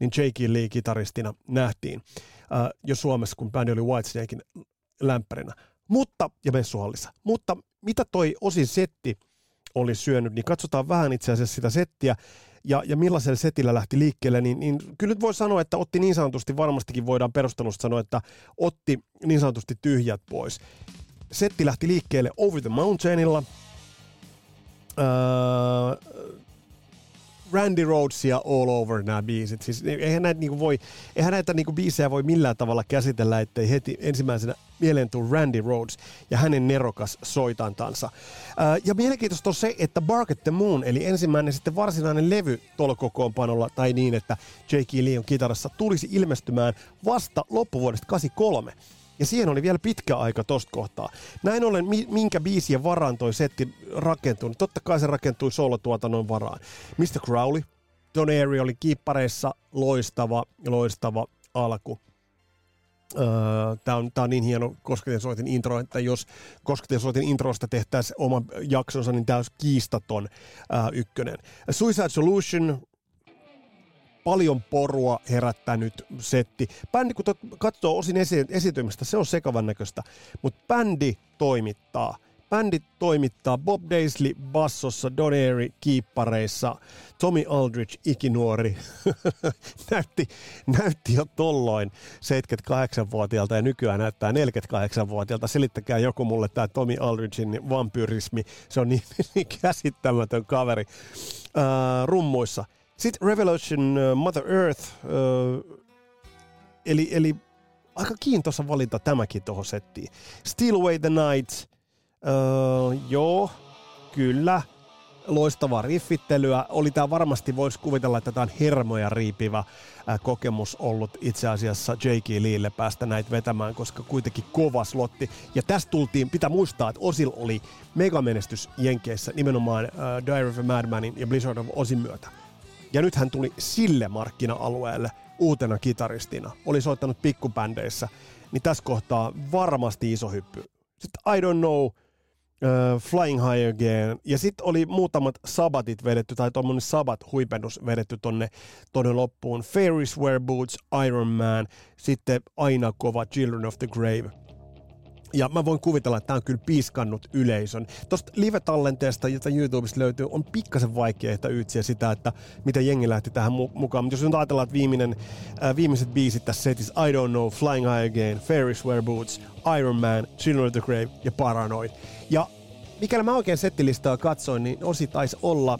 niin J.K. Lee kitaristina nähtiin uh, jo Suomessa, kun bändi oli Whitesnakein lämpärinä. Mutta, ja messuhallissa. Mutta mitä toi osin setti oli syönyt, niin katsotaan vähän itse asiassa sitä settiä ja, ja millaisella setillä lähti liikkeelle, niin, niin kyllä nyt voi sanoa, että otti niin sanotusti, varmastikin voidaan perustelusta sanoa, että otti niin sanotusti tyhjät pois. Setti lähti liikkeelle Over the Mountainilla, öö, Randy Rhodes ja All Over nämä biisit. Siis eihän näitä, niinku voi, eihän näitä niinku biisejä voi millään tavalla käsitellä, ettei heti ensimmäisenä mieleen tule Randy Rhodes ja hänen nerokas soitantansa. Ja mielenkiintoista on se, että Bark at the Moon, eli ensimmäinen sitten varsinainen levy tuolla kokoonpanolla, tai niin, että J.K. Lee on kitarassa, tulisi ilmestymään vasta loppuvuodesta 83. Ja siihen oli vielä pitkä aika tosta kohtaa. Näin ollen, minkä biisien varaan toi setti rakentui, niin totta kai se rakentui solotuotannon varaan. Mr. Crowley, Don Airy oli kiippareissa loistava, loistava alku. Tämä on, tää on niin hieno kosketin soitin intro, että jos kosketin soitin introsta tehtäisiin oma jaksonsa, niin tämä olisi kiistaton ää, ykkönen. Suicide Solution, paljon porua herättänyt setti. Bändi, kun katsoo osin esi- esitymistä, se on sekavan näköistä, mutta bändi toimittaa. Bändi toimittaa Bob Daisley bassossa, Don Airy kiippareissa, Tommy Aldrich ikinuori [laughs] näytti, näytti jo tolloin 78-vuotiaalta ja nykyään näyttää 48-vuotiaalta. Selittäkää joku mulle tämä Tommy Aldrichin vampyrismi, se on niin, [laughs] niin käsittämätön kaveri uh, rummuissa. Sitten Revolution uh, Mother Earth, uh, eli, eli aika kiintoisa valinta tämäkin tuohon settiin. Steal Away the Night, uh, joo, kyllä, loistavaa riffittelyä. Oli tämä varmasti, voisi kuvitella, että tämä on hermoja riipivä äh, kokemus ollut itse asiassa J.K. Leelle päästä näitä vetämään, koska kuitenkin kova slotti. Ja tästä tultiin, pitää muistaa, että Osil oli megamenestys Jenkeissä nimenomaan äh, Diary of a Madmanin ja Blizzard of Osin myötä. Ja nyt hän tuli sille markkina-alueelle uutena kitaristina. Oli soittanut pikkubändeissä, niin tässä kohtaa varmasti iso hyppy. Sitten I don't know, uh, Flying High Again. Ja sitten oli muutamat sabatit vedetty, tai tuommoinen sabat-huipennus vedetty tonne, tonne loppuun. Fairies Wear Boots, Iron Man, sitten aina kova Children of the Grave. Ja mä voin kuvitella, että tämä on kyllä piiskannut yleisön. Tuosta live-tallenteesta, jota YouTubesta löytyy, on pikkasen vaikea ytsiä sitä, että miten jengi lähti tähän mukaan. Mutta jos nyt ajatellaan, että viimeinen, äh, viimeiset biisit tässä setissä, I Don't Know, Flying High Again, Fairies Wear Boots, Iron Man, Children of the Grave ja Paranoid. Ja mikäli mä oikein settilistaa katsoin, niin osi taisi olla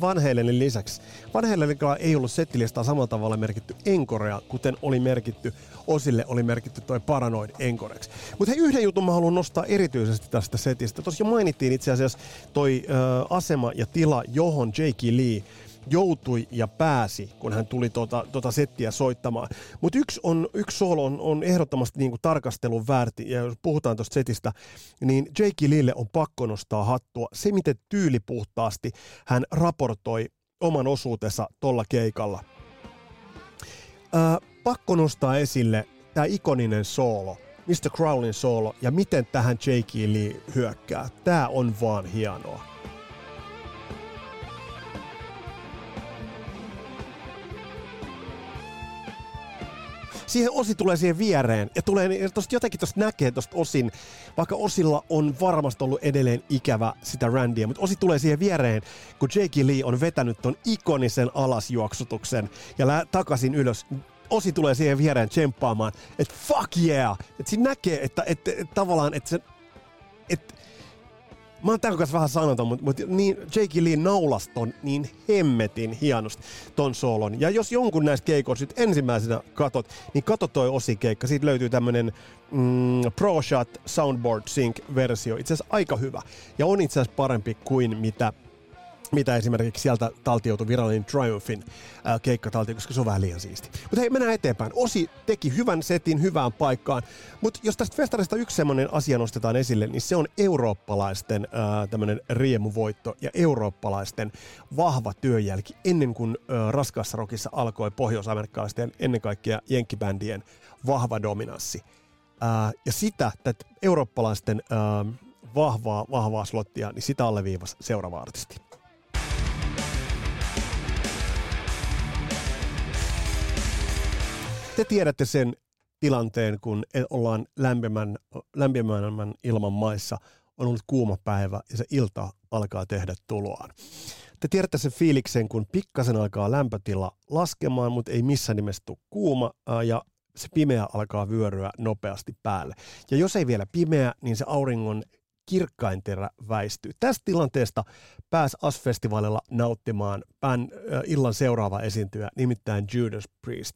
Van Halenin lisäksi. Van Halenilla ei ollut settilistaa samalla tavalla merkitty enkorea, kuten oli merkitty, osille oli merkitty toi Paranoid enkoreksi. Mutta hei, yhden jutun mä haluan nostaa erityisesti tästä setistä. Tuossa jo mainittiin itse asiassa toi ö, asema ja tila, johon J.K. Lee joutui ja pääsi, kun hän tuli tota, tota settiä soittamaan. Mutta yksi, on, yksi solo on, on ehdottomasti niinku tarkastelun väärti, ja jos puhutaan tuosta setistä, niin Jake Lille on pakko nostaa hattua. Se, miten tyylipuhtaasti hän raportoi oman osuutensa tuolla keikalla. Ää, pakko nostaa esille tämä ikoninen soolo, Mr. Crowlin soolo, ja miten tähän Jake Lee hyökkää. Tämä on vaan hienoa. siihen osi tulee siihen viereen. Ja tulee, niin tosta jotenkin tosta näkee tosta osin, vaikka osilla on varmasti ollut edelleen ikävä sitä Randia, mutta osi tulee siihen viereen, kun Jake Lee on vetänyt ton ikonisen alasjuoksutuksen ja lä- takaisin ylös osi tulee siihen viereen tsemppaamaan, että fuck yeah! Että siinä näkee, että, että, että, että tavallaan, että se, että Mä oon tämän kanssa vähän sanoton, mutta, mutta niin Jake Lee naulas ton niin hemmetin hienosti ton soolon. Ja jos jonkun näistä keikoista nyt ensimmäisenä katot, niin kato toi osikeikka. Siitä löytyy tämmönen mm, Pro Shot Soundboard Sync-versio. Itse asiassa aika hyvä. Ja on itse asiassa parempi kuin mitä mitä esimerkiksi sieltä taltioutui virallinen Triumphin äh, keikkataltio, koska se on vähän liian siisti. Mutta hei, mennään eteenpäin. Osi teki hyvän setin hyvään paikkaan, mutta jos tästä festarista yksi semmoinen asia nostetaan esille, niin se on eurooppalaisten äh, tämmöinen riemuvoitto ja eurooppalaisten vahva työjälki ennen kuin äh, raskaassa rokissa alkoi pohjois-amerikkalaisten ennen kaikkea jenkkibändien vahva dominanssi. Äh, ja sitä, tätä eurooppalaisten äh, vahvaa, vahvaa slottia, niin sitä alleviivasi seuraava artisti. Te tiedätte sen tilanteen, kun ollaan lämpimän, lämpimän ilman maissa, on ollut kuuma päivä ja se ilta alkaa tehdä tuloaan. Te tiedätte sen fiiliksen, kun pikkasen alkaa lämpötila laskemaan, mutta ei missään nimessä tule kuuma ja se pimeä alkaa vyöryä nopeasti päälle. Ja jos ei vielä pimeä, niin se auringon kirkkain terä väistyy. Tästä tilanteesta pääsi AS-festivaalilla nauttimaan bän, äh, illan seuraava esiintyjä, nimittäin Judas Priest.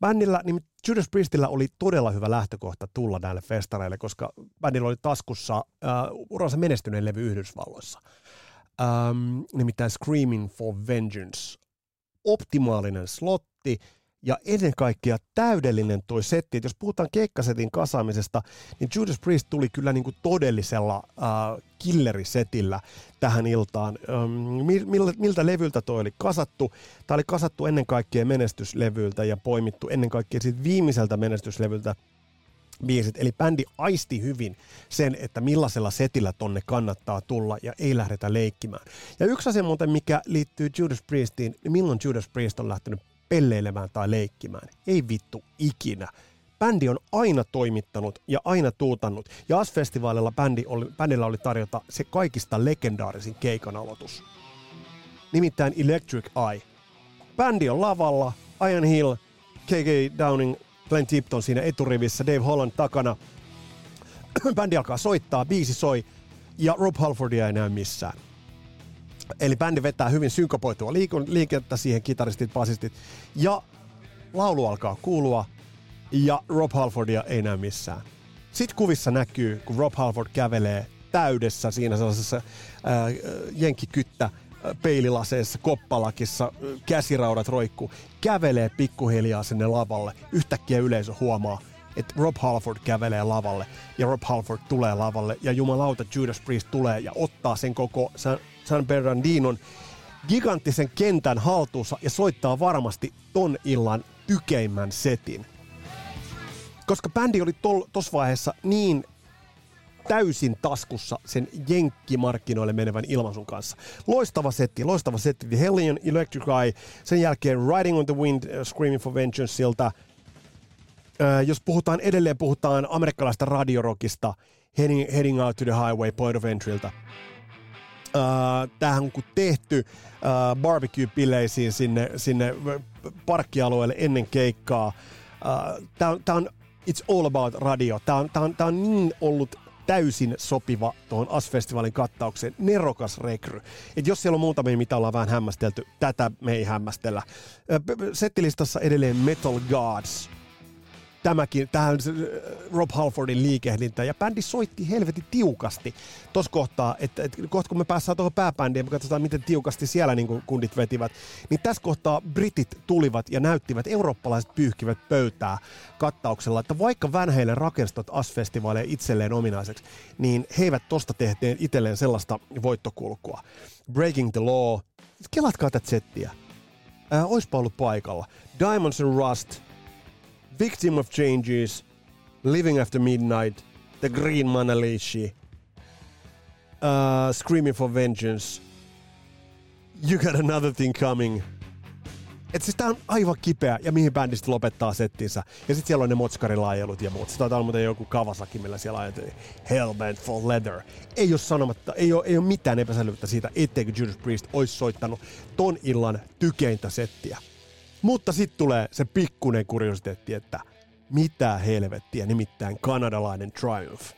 Bändillä, nim, Judas Priestillä oli todella hyvä lähtökohta tulla näille festareille, koska bändillä oli taskussa äh, uransa menestyneen levy Yhdysvalloissa. Ähm, nimittäin Screaming for Vengeance. Optimaalinen slotti, ja ennen kaikkea täydellinen toi setti. Et jos puhutaan keikkasetin kasaamisesta, niin Judas Priest tuli kyllä niin kuin todellisella äh, killerisetillä tähän iltaan. Ähm, miltä, miltä levyltä toi oli kasattu? Tämä oli kasattu ennen kaikkea menestyslevyltä ja poimittu ennen kaikkea siitä viimeiseltä menestyslevyltä biisit. Eli bändi aisti hyvin sen, että millaisella setillä tonne kannattaa tulla ja ei lähdetä leikkimään. Ja yksi asia muuten, mikä liittyy Judas Priestiin, niin milloin Judas Priest on lähtenyt pelleilemään tai leikkimään. Ei vittu ikinä. Bändi on aina toimittanut ja aina tuutannut. Ja AS-festivaalilla bändi oli, bändillä oli tarjota se kaikista legendaarisin keikan aloitus. Nimittäin Electric Eye. Bändi on lavalla, Ian Hill, KK Downing, Glenn Tipton siinä eturivissä, Dave Holland takana. [clears throat] Bändi alkaa soittaa, biisi soi ja Rob Halfordia ei näy missään. Eli bändi vetää hyvin synkopoitua liikettä siihen, kitaristit, basistit. Ja laulu alkaa kuulua ja Rob Halfordia ei näy missään. Sitten kuvissa näkyy, kun Rob Halford kävelee täydessä siinä sellaisessa ää, jenkkikyttä peililaseessa, koppalakissa, käsiraudat roikkuu, kävelee pikkuhiljaa sinne lavalle. Yhtäkkiä yleisö huomaa, että Rob Halford kävelee lavalle ja Rob Halford tulee lavalle ja jumalauta Judas Priest tulee ja ottaa sen koko San, San Bernardinon giganttisen kentän haltuunsa ja soittaa varmasti ton illan tykeimmän setin. Koska bändi oli tuossa vaiheessa niin täysin taskussa sen jenkkimarkkinoille menevän ilmaisun kanssa. Loistava setti, loistava setti. The Hellion Electric Eye, sen jälkeen Riding on the Wind, uh, Screaming for Vengeanceilta. Uh, jos puhutaan edelleen, puhutaan amerikkalaista radiorokista, heading, heading Out to the Highway, Point of Entryltä. Uh, tämähän on kun tehty uh, barbecue-bileisiin sinne, sinne parkkialueelle ennen keikkaa. Uh, Tämä on It's All About Radio. Tämä on, tää on, tää on niin ollut täysin sopiva tuohon AS-festivaalin kattaukseen. Nerokas rekry. Et jos siellä on muutamia, mitä ollaan vähän hämmästelty, tätä me ei hämmästellä. Settilistassa edelleen Metal Gods tämäkin, tähän äh, Rob Halfordin liikehdintä, ja bändi soitti helvetin tiukasti tuossa kohtaa, että, että kohta kun me päästään tuohon pääbändiin me katsotaan, miten tiukasti siellä niin kundit vetivät, niin tässä kohtaa britit tulivat ja näyttivät, eurooppalaiset pyyhkivät pöytää kattauksella, että vaikka Van Halen rakenstot AS-festivaaleja itselleen ominaiseksi, niin he eivät tosta tehneet itselleen sellaista voittokulkua. Breaking the Law, kelatkaa tätä settiä. Äh, oispa ollut paikalla. Diamonds and Rust, Victim of Changes, Living After Midnight, The Green Manalishi, uh, Screaming for Vengeance, You Got Another Thing Coming. Et siis tää on aivan kipeä, ja mihin bändistä lopettaa settinsä. Ja sit siellä on ne motskarilaajelut ja muut. Sitä on muuten joku Kawasaki, millä siellä ajetaan Hellbent for Leather. Ei ole sanomatta, ei ole, ei ole mitään epäselvyyttä siitä, etteikö Judas Priest olisi soittanut ton illan tykeintä settiä. Mutta sitten tulee se pikkunen kuriositeetti, että mitä helvettiä, nimittäin kanadalainen Triumph.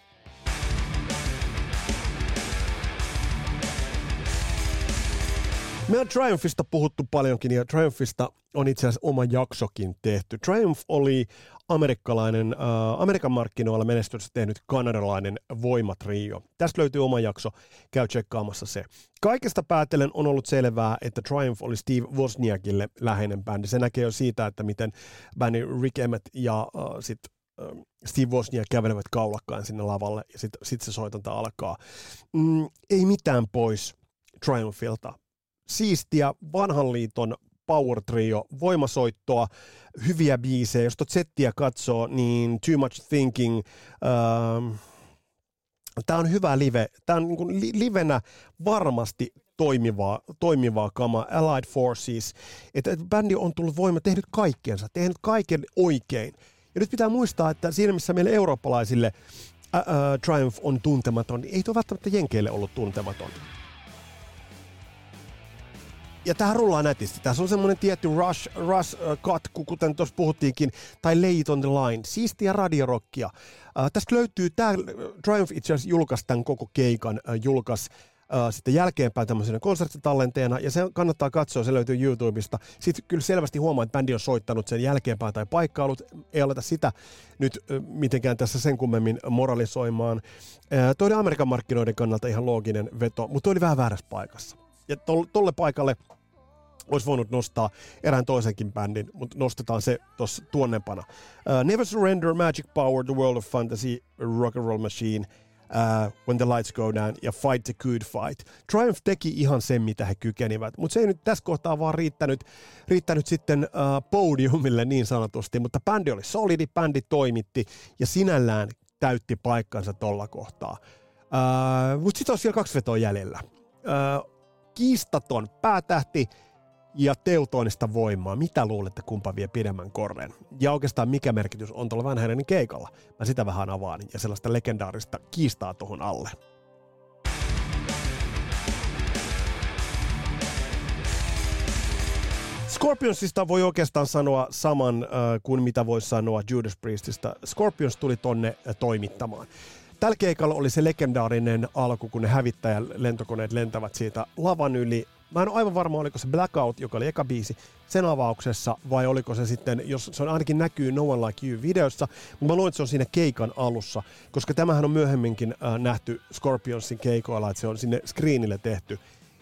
Me on Triumphista puhuttu paljonkin ja Triumphista on itse asiassa oma jaksokin tehty. Triumph oli amerikkalainen, äh, Amerikan markkinoilla menestystä tehnyt kanadalainen voimatrio. Tästä löytyy oma jakso, käy tsekkaamassa se. Kaikesta päätellen on ollut selvää, että Triumph oli Steve Wozniakille läheinen bändi. Se näkee jo siitä, että miten bändi Rick Emmett ja äh, sit, äh, Steve Wozniak kävelevät kaulakkaan sinne lavalle ja sitten sit se soitonta alkaa. Mm, ei mitään pois Triumphilta. Siistiä vanhan liiton power trio, voimasoittoa, hyviä biisejä. Jos tuot settiä katsoo, niin Too Much Thinking, ähm, tämä on hyvä live. Tämä on niin kuin li- livenä varmasti toimivaa, toimivaa kama, Allied Forces. Että et bändi on tullut voima, tehnyt kaikkensa, tehnyt kaiken oikein. Ja nyt pitää muistaa, että siinä missä meille eurooppalaisille Triumph on tuntematon, niin ei tuo välttämättä Jenkeille ollut tuntematon ja tähän rullaa nätisti. Tässä on semmoinen tietty rush, rush katku, kuten tuossa puhuttiinkin, tai Late on the Line, siistiä radiorokkia. Uh, tästä löytyy, tämä Triumph itse asiassa julkaisi tämän koko keikan, uh, julkaisi Uh, sitten jälkeenpäin tämmöisenä konserttitallenteena, ja se kannattaa katsoa, se löytyy YouTubesta. Sitten kyllä selvästi huomaa, että bändi on soittanut sen jälkeenpäin tai paikkailut, ei aleta sitä nyt mitenkään tässä sen kummemmin moralisoimaan. Toi oli Amerikan markkinoiden kannalta ihan looginen veto, mutta toi oli vähän väärässä paikassa. Ja tolle paikalle olisi voinut nostaa erään toisenkin bändin, mutta nostetaan se tuossa tuonnepana. Uh, Never Surrender, Magic Power, The World of Fantasy, Rock and Roll Machine, uh, When the Lights Go Down ja Fight the Good Fight. Triumph teki ihan sen, mitä he kykenivät, mutta se ei nyt tässä kohtaa vaan riittänyt, riittänyt sitten uh, podiumille niin sanotusti, mutta bändi oli solidi, bändi toimitti ja sinällään täytti paikkansa tuolla kohtaa. Uh, mutta sitten on siellä kaksi vetoa jäljellä. Uh, kiistaton päätähti, ja teutoinista voimaa. Mitä luulette, kumpa vie pidemmän korren? Ja oikeastaan mikä merkitys on tuolla Van keikalla? Mä sitä vähän avaan ja sellaista legendaarista kiistaa tuohon alle. Scorpionsista voi oikeastaan sanoa saman äh, kuin mitä voi sanoa Judas Priestista. Scorpions tuli tonne äh, toimittamaan. Tällä keikalla oli se legendaarinen alku, kun ne hävittäjän lentokoneet lentävät siitä lavan yli Mä en ole aivan varma, oliko se Blackout, joka oli eka biisi, sen avauksessa, vai oliko se sitten, jos se on ainakin näkyy No One Like You-videossa, mutta mä luulen, että se on siinä keikan alussa, koska tämähän on myöhemminkin äh, nähty Scorpionsin keikoilla, että se on sinne screenille tehty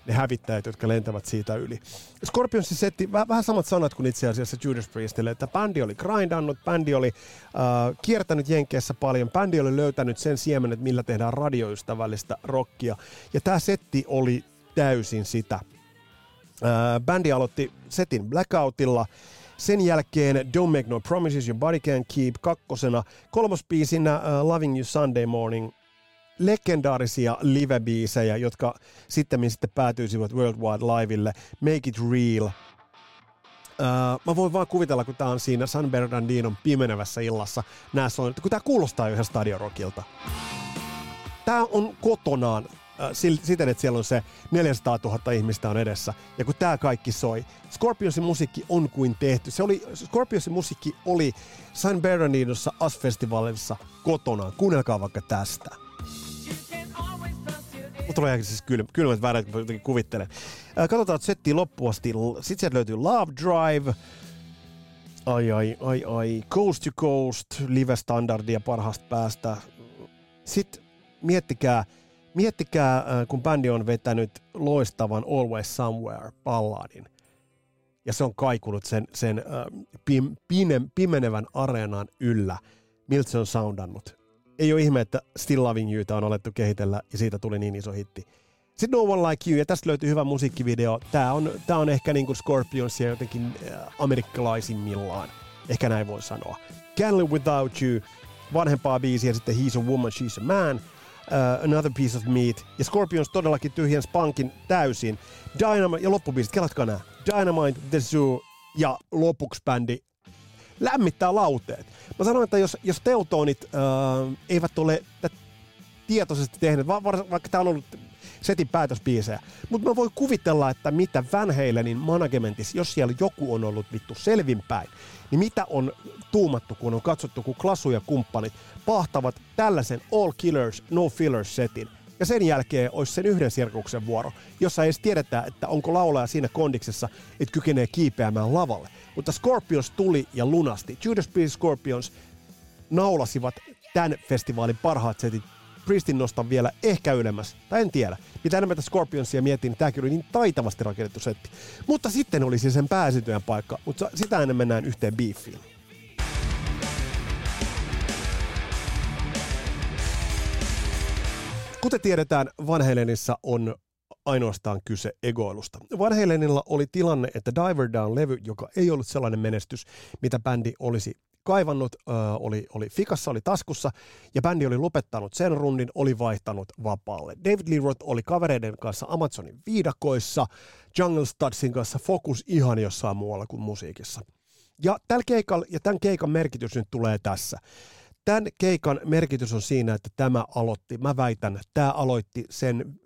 ne hävittäjät, jotka lentävät siitä yli. Scorpionsin setti väh- vähän samat sanat kuin itse asiassa Judas Priestille, että bändi oli grindannut, bändi oli äh, kiertänyt Jenkeissä paljon, bändi oli löytänyt sen siemenet, millä tehdään radioystävällistä rockia, ja tämä setti oli täysin sitä. Äh, bändi aloitti setin Blackoutilla, sen jälkeen Don't Make No Promises, Your Body Can't Keep kakkosena, kolmosbiisinä uh, Loving You Sunday Morning, legendaarisia live-biisejä, jotka sitten sitten päätyisivät Worldwide Livelle, Make It Real. Uh, mä voin vaan kuvitella, kun tää on siinä San Bernardinon pimenevässä illassa, nää soin, kun tää kuulostaa yhden stadionrockilta. Tää on kotonaan siten, että siellä on se 400 000 ihmistä on edessä. Ja kun tämä kaikki soi, Scorpionsin musiikki on kuin tehty. Se oli, Scorpionsin musiikki oli San Bernardinossa As-festivaalissa kotona. Kuunnelkaa vaikka tästä. Mutta tulee siis kylm, kylmät väärät, kun jotenkin kuvittelen. Äh, katsotaan setti loppuasti. Sitten sieltä löytyy Love Drive. Ai ai ai ai. Coast to Coast, live-standardia parhaasta päästä. Sitten miettikää, miettikää, äh, kun bändi on vetänyt loistavan Always Somewhere balladin, ja se on kaikunut sen, sen äh, pim, pime, pimenevän areenan yllä, miltä se on soundannut. Ei ole ihme, että Still Loving Youta on alettu kehitellä, ja siitä tuli niin iso hitti. Sitten No One Like You, ja tästä löytyy hyvä musiikkivideo. Tämä on, tää on ehkä niin kuin Scorpionsia jotenkin äh, amerikkalaisimmillaan. Ehkä näin voi sanoa. Can't Live Without You, vanhempaa biisiä, sitten He's a Woman, She's a Man – uh, Another Piece of Meat. Ja Scorpions todellakin tyhjens pankin täysin. Dynamite, ja loppubiisit, kelatkaa nää. Dynamite, The Zoo ja lopuksi bändi lämmittää lauteet. Mä sanoin, että jos, jos Teutonit uh, eivät ole tietoisesti tehneet, va- vaikka tämä on ollut setin päätösbiisejä. Mutta mä voin kuvitella, että mitä Van Halenin managementissa, jos siellä joku on ollut vittu selvinpäin, niin mitä on tuumattu, kun on katsottu, kun Klasu ja kumppanit pahtavat tällaisen All Killers, No Fillers setin. Ja sen jälkeen olisi sen yhden sirkuksen vuoro, jossa ei edes tiedetä, että onko laulaja siinä kondiksessa, että kykenee kiipeämään lavalle. Mutta Scorpions tuli ja lunasti. Judas Priest Scorpions naulasivat tämän festivaalin parhaat setit Priestin nostan vielä ehkä ylemmäs, tai en tiedä. Mitä enemmän tätä Scorpionsia mietin, niin tämäkin oli niin taitavasti rakennettu setti. Mutta sitten olisi sen pääsityön paikka, mutta sitä ennen mennään yhteen beefiin. Kuten tiedetään, Van Halenissa on ainoastaan kyse egoilusta. Van Halenilla oli tilanne, että Diver Down-levy, joka ei ollut sellainen menestys, mitä bändi olisi kaivannut, oli, oli fikassa, oli taskussa, ja bändi oli lopettanut sen rundin, oli vaihtanut vapaalle. David Lee Roth oli kavereiden kanssa Amazonin viidakoissa, Jungle Studsin kanssa fokus ihan jossain muualla kuin musiikissa. Ja, keikalla, ja tämän keikan merkitys nyt tulee tässä. Tämän keikan merkitys on siinä, että tämä aloitti, mä väitän, tämä aloitti sen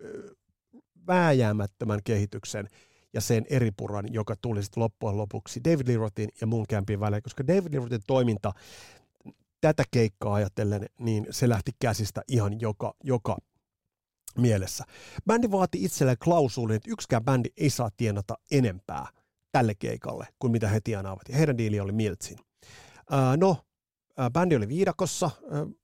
vääjäämättömän kehityksen – ja sen eripuran, joka tuli sitten loppujen lopuksi David Lee Rothin ja mun kämpin välein, koska David Lee Rothin toiminta tätä keikkaa ajatellen, niin se lähti käsistä ihan joka, joka mielessä. Bändi vaati itselleen klausuulin, että yksikään bändi ei saa tienata enempää tälle keikalle kuin mitä he tienaavat. Ja heidän diili oli Miltsin. Uh, no, uh, bändi oli viidakossa, uh,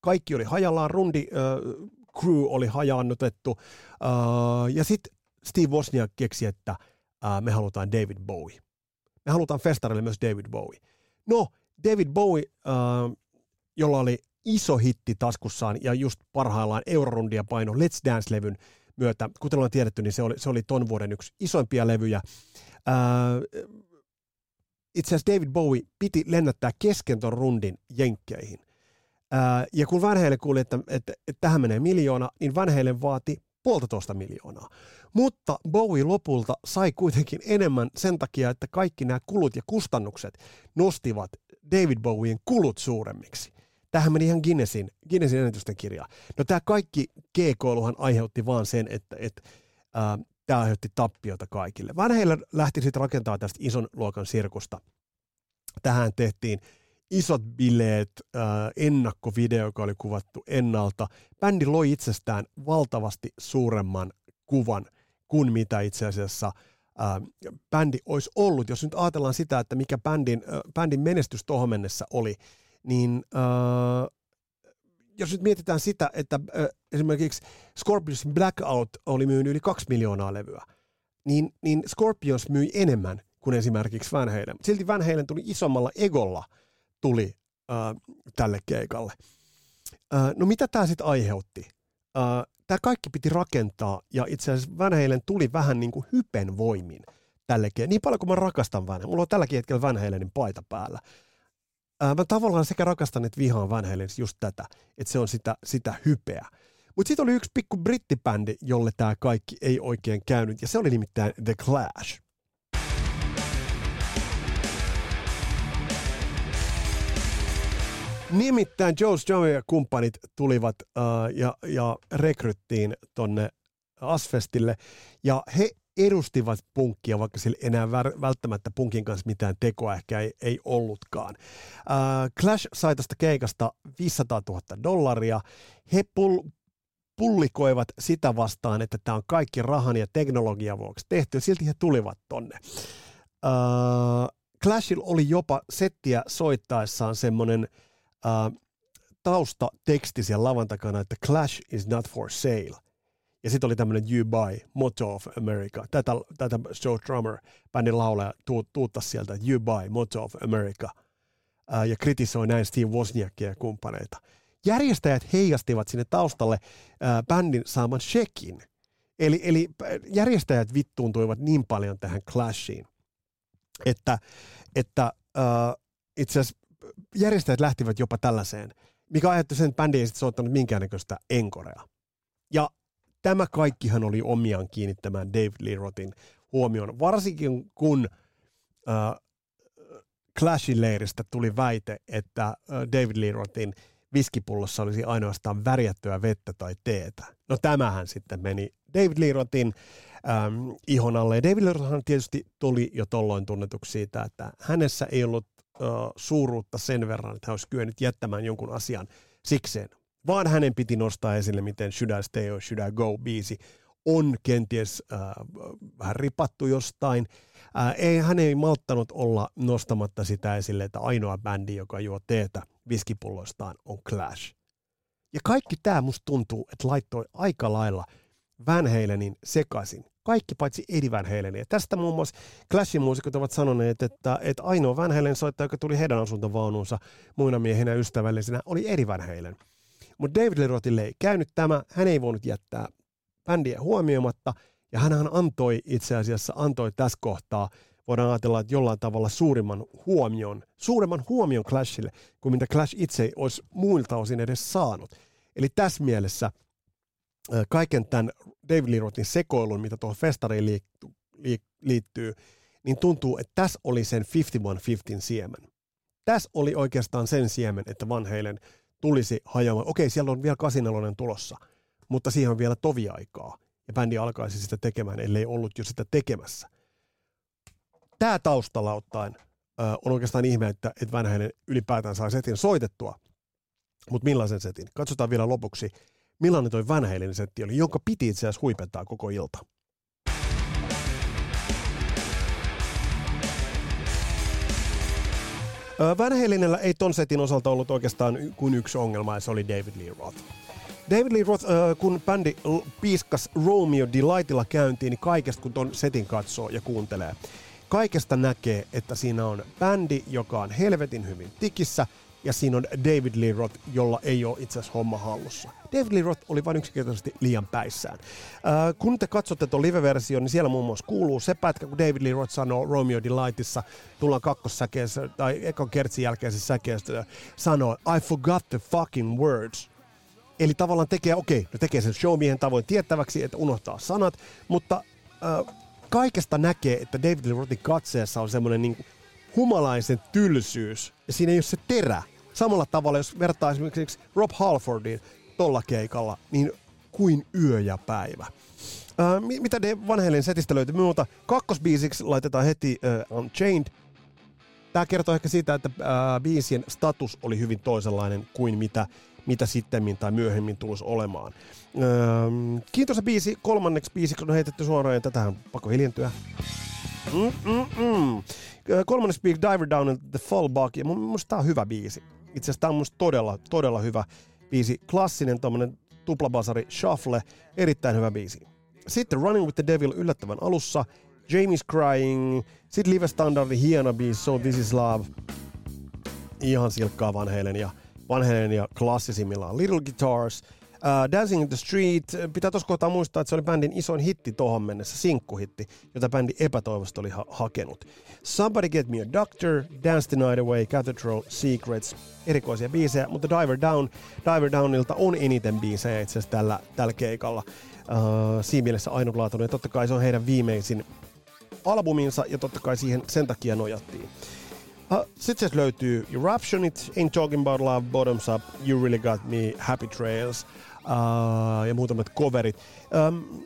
kaikki oli hajallaan, rundi uh, crew oli hajaannutettu. Uh, ja sitten Steve Wozniak keksi, että ää, me halutaan David Bowie. Me halutaan festarille myös David Bowie. No, David Bowie, ää, jolla oli iso hitti taskussaan ja just parhaillaan eurorundia paino Let's Dance-levyn myötä. Kuten ollaan tiedetty, niin se oli, se oli ton vuoden yksi isoimpia levyjä. Ää, itse asiassa David Bowie piti lennättää kesken ton rundin jenkkeihin. Ää, ja kun Van Halen kuuli, että, että, että tähän menee miljoona, niin Van Halen vaati puolitoista miljoonaa. Mutta Bowie lopulta sai kuitenkin enemmän sen takia, että kaikki nämä kulut ja kustannukset nostivat David Bowien kulut suuremmiksi. Tähän meni ihan Guinnessin, Guinnessin ennätysten kirjaan. No tämä kaikki G-kouluhan aiheutti vaan sen, että, että ää, tämä aiheutti tappiota kaikille. Vanheilla lähti sitten rakentaa tästä ison luokan sirkusta. Tähän tehtiin isot bileet, äh, ennakkovideo, joka oli kuvattu ennalta. Bändi loi itsestään valtavasti suuremman kuvan kuin mitä itse asiassa äh, bändi olisi ollut. Jos nyt ajatellaan sitä, että mikä bändin, äh, bändin menestys tuohon mennessä oli, niin äh, jos nyt mietitään sitä, että äh, esimerkiksi Scorpions Blackout oli myynyt yli kaksi miljoonaa levyä, niin, niin Scorpions myi enemmän kuin esimerkiksi Van Halen. Silti Van Halen tuli isommalla egolla tuli äh, tälle keikalle. Äh, no mitä tämä sitten aiheutti? Äh, tämä kaikki piti rakentaa ja itse asiassa Van tuli vähän niin kuin hypen voimin tälle keikalle. Niin paljon kuin mä rakastan Van Mulla on tälläkin hetkellä Van paita päällä. Äh, mä tavallaan sekä rakastan että vihaan Van just tätä, että se on sitä, sitä hypeä. Mutta sitten oli yksi pikku brittibändi, jolle tämä kaikki ei oikein käynyt, ja se oli nimittäin The Clash. Nimittäin Joe Strummer ja kumppanit tulivat uh, ja, ja rekryttiin tonne Asfestille, ja he edustivat punkkia, vaikka sillä enää välttämättä punkin kanssa mitään tekoa ehkä ei, ei ollutkaan. Uh, Clash sai tästä keikasta 500 000 dollaria. He pull, pullikoivat sitä vastaan, että tämä on kaikki rahan ja teknologian vuoksi tehty, silti he tulivat tonne. Uh, Clashilla oli jopa settiä soittaessaan semmoinen uh, taustateksti siellä lavan takana, että Clash is not for sale. Ja sitten oli tämmöinen You Buy, Motto of America. Tätä, tätä Joe Drummer, bändin laulaja, tuut, tuuttasi sieltä, You Buy, Motto of America. Uh, ja kritisoi näin Steve Wozniakia ja kumppaneita. Järjestäjät heijastivat sinne taustalle uh, bändin saaman shekin. Eli, eli järjestäjät vittuuntuivat niin paljon tähän Clashiin, että, että uh, itse asiassa järjestäjät lähtivät jopa tällaiseen, mikä ajatteli sen, että bändi ei sitten soittanut minkäännäköistä enkorea. Ja tämä kaikkihan oli omiaan kiinnittämään Dave Lee Rothin huomioon, varsinkin kun äh, Clashin leiristä tuli väite, että äh, David Lee Rothin viskipullossa olisi ainoastaan värjättyä vettä tai teetä. No tämähän sitten meni David Lee Rothin ähm, ihon alle. Ja David Lee tietysti tuli jo tolloin tunnetuksi siitä, että hänessä ei ollut suuruutta sen verran, että hän olisi kyennyt jättämään jonkun asian sikseen vaan hänen piti nostaa esille, miten Should I Stay or Should I Go biisi on kenties äh, vähän ripattu jostain. Äh, ei, hän ei malttanut olla nostamatta sitä esille, että ainoa bändi, joka juo teetä viskipulloistaan, on Clash. Ja kaikki tämä musta tuntuu, että laittoi aika lailla Van Halenin sekaisin. Kaikki paitsi Eddie Van Halen. Ja tästä muun muassa Clashin muusikot ovat sanoneet, että, että ainoa Van Halen soittaja, joka tuli heidän asuntovaunuunsa muina miehinä ystävällisenä, oli Eddie Van Halen. Mutta David Lerotille ei käynyt tämä, hän ei voinut jättää bändiä huomioimatta, ja hän antoi itse asiassa, antoi tässä kohtaa, voidaan ajatella, että jollain tavalla suurimman huomion, suuremman huomion Clashille, kuin mitä Clash itse olisi muilta osin edes saanut. Eli tässä mielessä kaiken tämän David Lee Rothin sekoilun, mitä tuohon festariin liittyy, liittyy, niin tuntuu, että tässä oli sen 51-50 siemen. Tässä oli oikeastaan sen siemen, että Van Halen tulisi hajoamaan. Okei, siellä on vielä kasinalonen tulossa, mutta siihen on vielä tovi aikaa. Ja bändi alkaisi sitä tekemään, ellei ollut jo sitä tekemässä. Tämä taustalla ottaen äh, on oikeastaan ihme, että, että Van ylipäätään saa setin soitettua. Mutta millaisen setin? Katsotaan vielä lopuksi, millainen toi Van setti oli, jonka piti itse asiassa huipentaa koko ilta. Van Halenilla ei ton setin osalta ollut oikeastaan kuin yksi ongelma, ja se oli David Lee Roth. David Lee Roth, kun bändi piiskas Romeo Delightilla käyntiin, niin kaikesta kun ton setin katsoo ja kuuntelee, kaikesta näkee, että siinä on bändi, joka on helvetin hyvin tikissä, ja siinä on David Lee Roth, jolla ei ole itse asiassa homma hallussa. David Lee Roth oli vain yksinkertaisesti liian päissään. Äh, kun te katsotte tuon live-version, niin siellä muun muassa kuuluu se pätkä, kun David Lee Roth sanoo Romeo Delightissa, tullaan kakkossäkeessä, tai ekan kertsin jälkeisessä säkeessä, sanoo, I forgot the fucking words. Eli tavallaan tekee, okei, okay, no tekee sen showmiehen tavoin tiettäväksi, että unohtaa sanat, mutta äh, kaikesta näkee, että David Lee Rothin katseessa on semmoinen niin humalaisen tylsyys, ja siinä ei ole se terä. Samalla tavalla, jos vertaa esimerkiksi Rob Halfordiin tolla keikalla, niin kuin yö ja päivä. Ää, mitä ne vanheilin setistä löytyy muuta? Kakkosbiisiksi laitetaan heti uh, Unchained. Tämä kertoo ehkä siitä, että uh, biisien status oli hyvin toisenlainen kuin mitä, mitä sitten tai myöhemmin tulisi olemaan. Uh, kiintoisa biisi, kolmanneksi biisiksi on heitetty suoraan, ja tätähän pakko hiljentyä. Mm-mm-mm. Biisi Diver Down in the Fallback, ja mun mielestä on hyvä biisi. Itse asiassa tää on todella, todella hyvä biisi. Klassinen tommonen tuplabasari shuffle, erittäin hyvä biisi. Sitten Running with the Devil yllättävän alussa, Jamie's Crying, sitten live standardi hieno biisi So This Is Love, ihan silkkaa vanheilen ja vanheilen ja klassisimmillaan Little Guitars, Uh, Dancing in the Street, pitää tuossa kohtaa muistaa, että se oli bändin isoin hitti tohon mennessä, sinkkuhitti, jota bändi epätoivosti oli ha- hakenut. Somebody Get Me a Doctor, Dance the Night Away, Cathedral, Secrets, erikoisia biisejä, mutta Diver Down, Diver Downilta on eniten biisejä itse asiassa tällä, tällä keikalla. Uh, siinä mielessä ainutlaatuinen, totta kai se on heidän viimeisin albuminsa ja totta kai siihen sen takia nojattiin. Uh, Sitten löytyy Eruption, It Ain't Talking About Love, Bottoms Up, You Really Got Me, Happy Trails ja muutamat coverit. Um,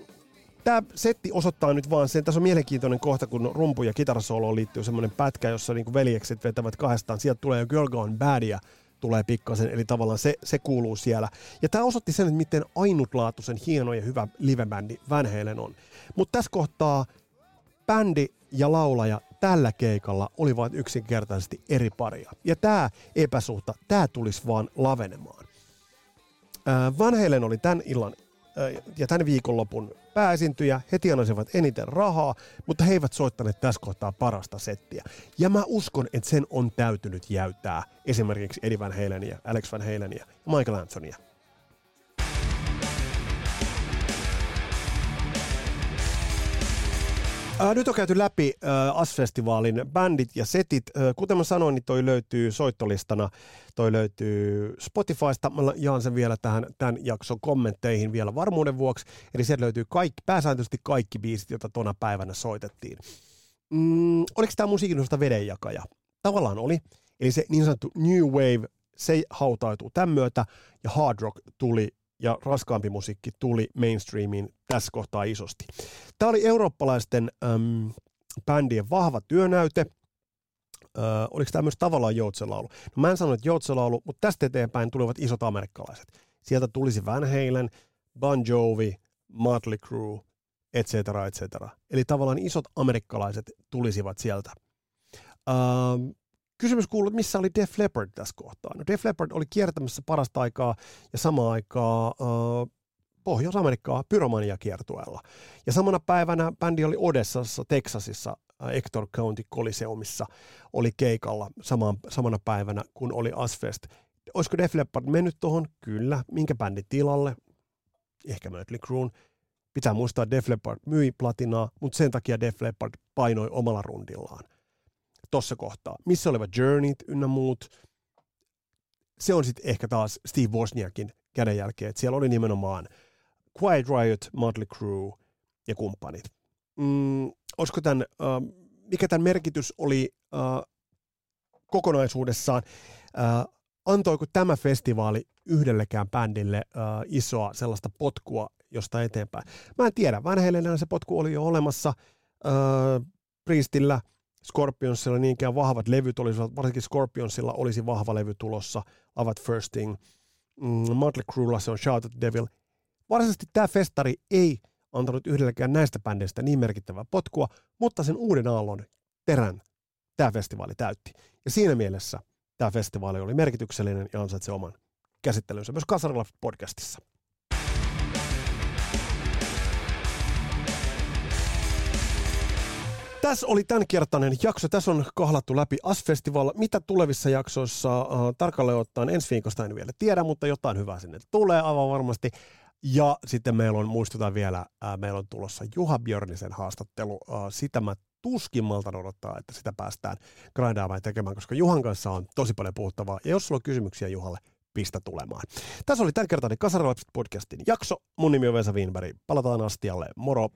Tämä setti osoittaa nyt vaan sen, tässä on mielenkiintoinen kohta, kun rumpu- ja kitarasoloon liittyy semmoinen pätkä, jossa niinku veljekset vetävät kahdestaan. Sieltä tulee jo Girl Gone Badia, tulee pikkasen, eli tavallaan se, se kuuluu siellä. Ja tämä osoitti sen, että miten ainutlaatuisen hieno ja hyvä livebändi Van Halen on. Mutta tässä kohtaa bändi ja laulaja tällä keikalla olivat yksinkertaisesti eri paria. Ja tämä epäsuhta, tämä tulisi vaan lavenemaan. Van Halen oli tämän illan ja tämän viikonlopun pääesintyjä. He tienasivat eniten rahaa, mutta he eivät soittaneet tässä kohtaa parasta settiä. Ja mä uskon, että sen on täytynyt jäytää esimerkiksi Eddie Van Halenia, Alex Van Halenia ja Michael Anthonya. Ää, nyt on käyty läpi äh, AS-festivaalin bändit ja setit. Äh, kuten mä sanoin, niin toi löytyy soittolistana, toi löytyy Spotifysta. Mä jaan sen vielä tähän tämän jakson kommentteihin vielä varmuuden vuoksi. Eli sieltä löytyy kaikki, pääsääntöisesti kaikki biisit, joita tuona päivänä soitettiin. Mm, oliko tämä musiikin osalta vedenjakaja? Tavallaan oli. Eli se niin sanottu New Wave, se hautautuu tämän myötä, ja hard rock tuli ja raskaampi musiikki tuli mainstreamiin tässä kohtaa isosti. Tämä oli eurooppalaisten äm, bändien vahva työnäyte. Ö, oliko tämä myös tavallaan joutselaulu? No mä en sano, että joutselaulu, mutta tästä eteenpäin tulivat isot amerikkalaiset. Sieltä tulisi Van Halen, Bon Jovi, Motley Crue, et cetera, et. Eli tavallaan isot amerikkalaiset tulisivat sieltä. Ähm, kysymys kuuluu, että missä oli Def Leppard tässä kohtaa? No Def Leppard oli kiertämässä parasta aikaa ja samaan aikaa äh, Pohjois-Amerikkaa pyromania kiertueella. Ja samana päivänä bändi oli Odessassa, Texasissa, Hector County Coliseumissa, oli keikalla saman, samana päivänä, kun oli Asfest. Olisiko Def Leppard mennyt tuohon? Kyllä. Minkä bändi tilalle? Ehkä Mötley Crue. Pitää muistaa, että Def Leppard myi platinaa, mutta sen takia Def Leppard painoi omalla rundillaan tuossa kohtaa. Missä olivat Journeyt ynnä muut. Se on sitten ehkä taas Steve Wozniakin kädenjälkeen, että siellä oli nimenomaan Quiet Riot, Motley Crue ja kumppanit. Mm, olisiko tämän, uh, mikä tämän merkitys oli uh, kokonaisuudessaan? Uh, antoiko tämä festivaali yhdellekään bändille uh, isoa sellaista potkua josta eteenpäin? Mä en tiedä. Van se potku oli jo olemassa. Uh, Priestillä – Scorpionsilla niinkään vahvat levyt olisivat, varsinkin Scorpionsilla olisi vahva levy tulossa, Avat First Thing. Mm, Cruella se on Shout at the Devil. Varsinaisesti tämä festari ei antanut yhdelläkään näistä bändeistä niin merkittävää potkua, mutta sen uuden aallon terän tämä festivaali täytti. Ja siinä mielessä tämä festivaali oli merkityksellinen ja ansaitsi oman käsittelynsä myös Kasarilla podcastissa. Tässä oli tämänkertainen jakso. Tässä on kahlattu läpi As-festival. Mitä tulevissa jaksoissa äh, tarkalleen ottaen ensi viikosta en vielä tiedä, mutta jotain hyvää sinne tulee aivan varmasti. Ja sitten meillä on, muistutan vielä, äh, meillä on tulossa Juha Björnisen haastattelu. Äh, sitä mä tuskin maltan odottaa, että sitä päästään grindaamaan tekemään, koska Juhan kanssa on tosi paljon puhuttavaa. Ja jos sulla on kysymyksiä Juhalle, pistä tulemaan. Tässä oli tämänkertainen Kasarilapset podcastin jakso. Mun nimi on Vesa Wienberg. Palataan astialle. Moro!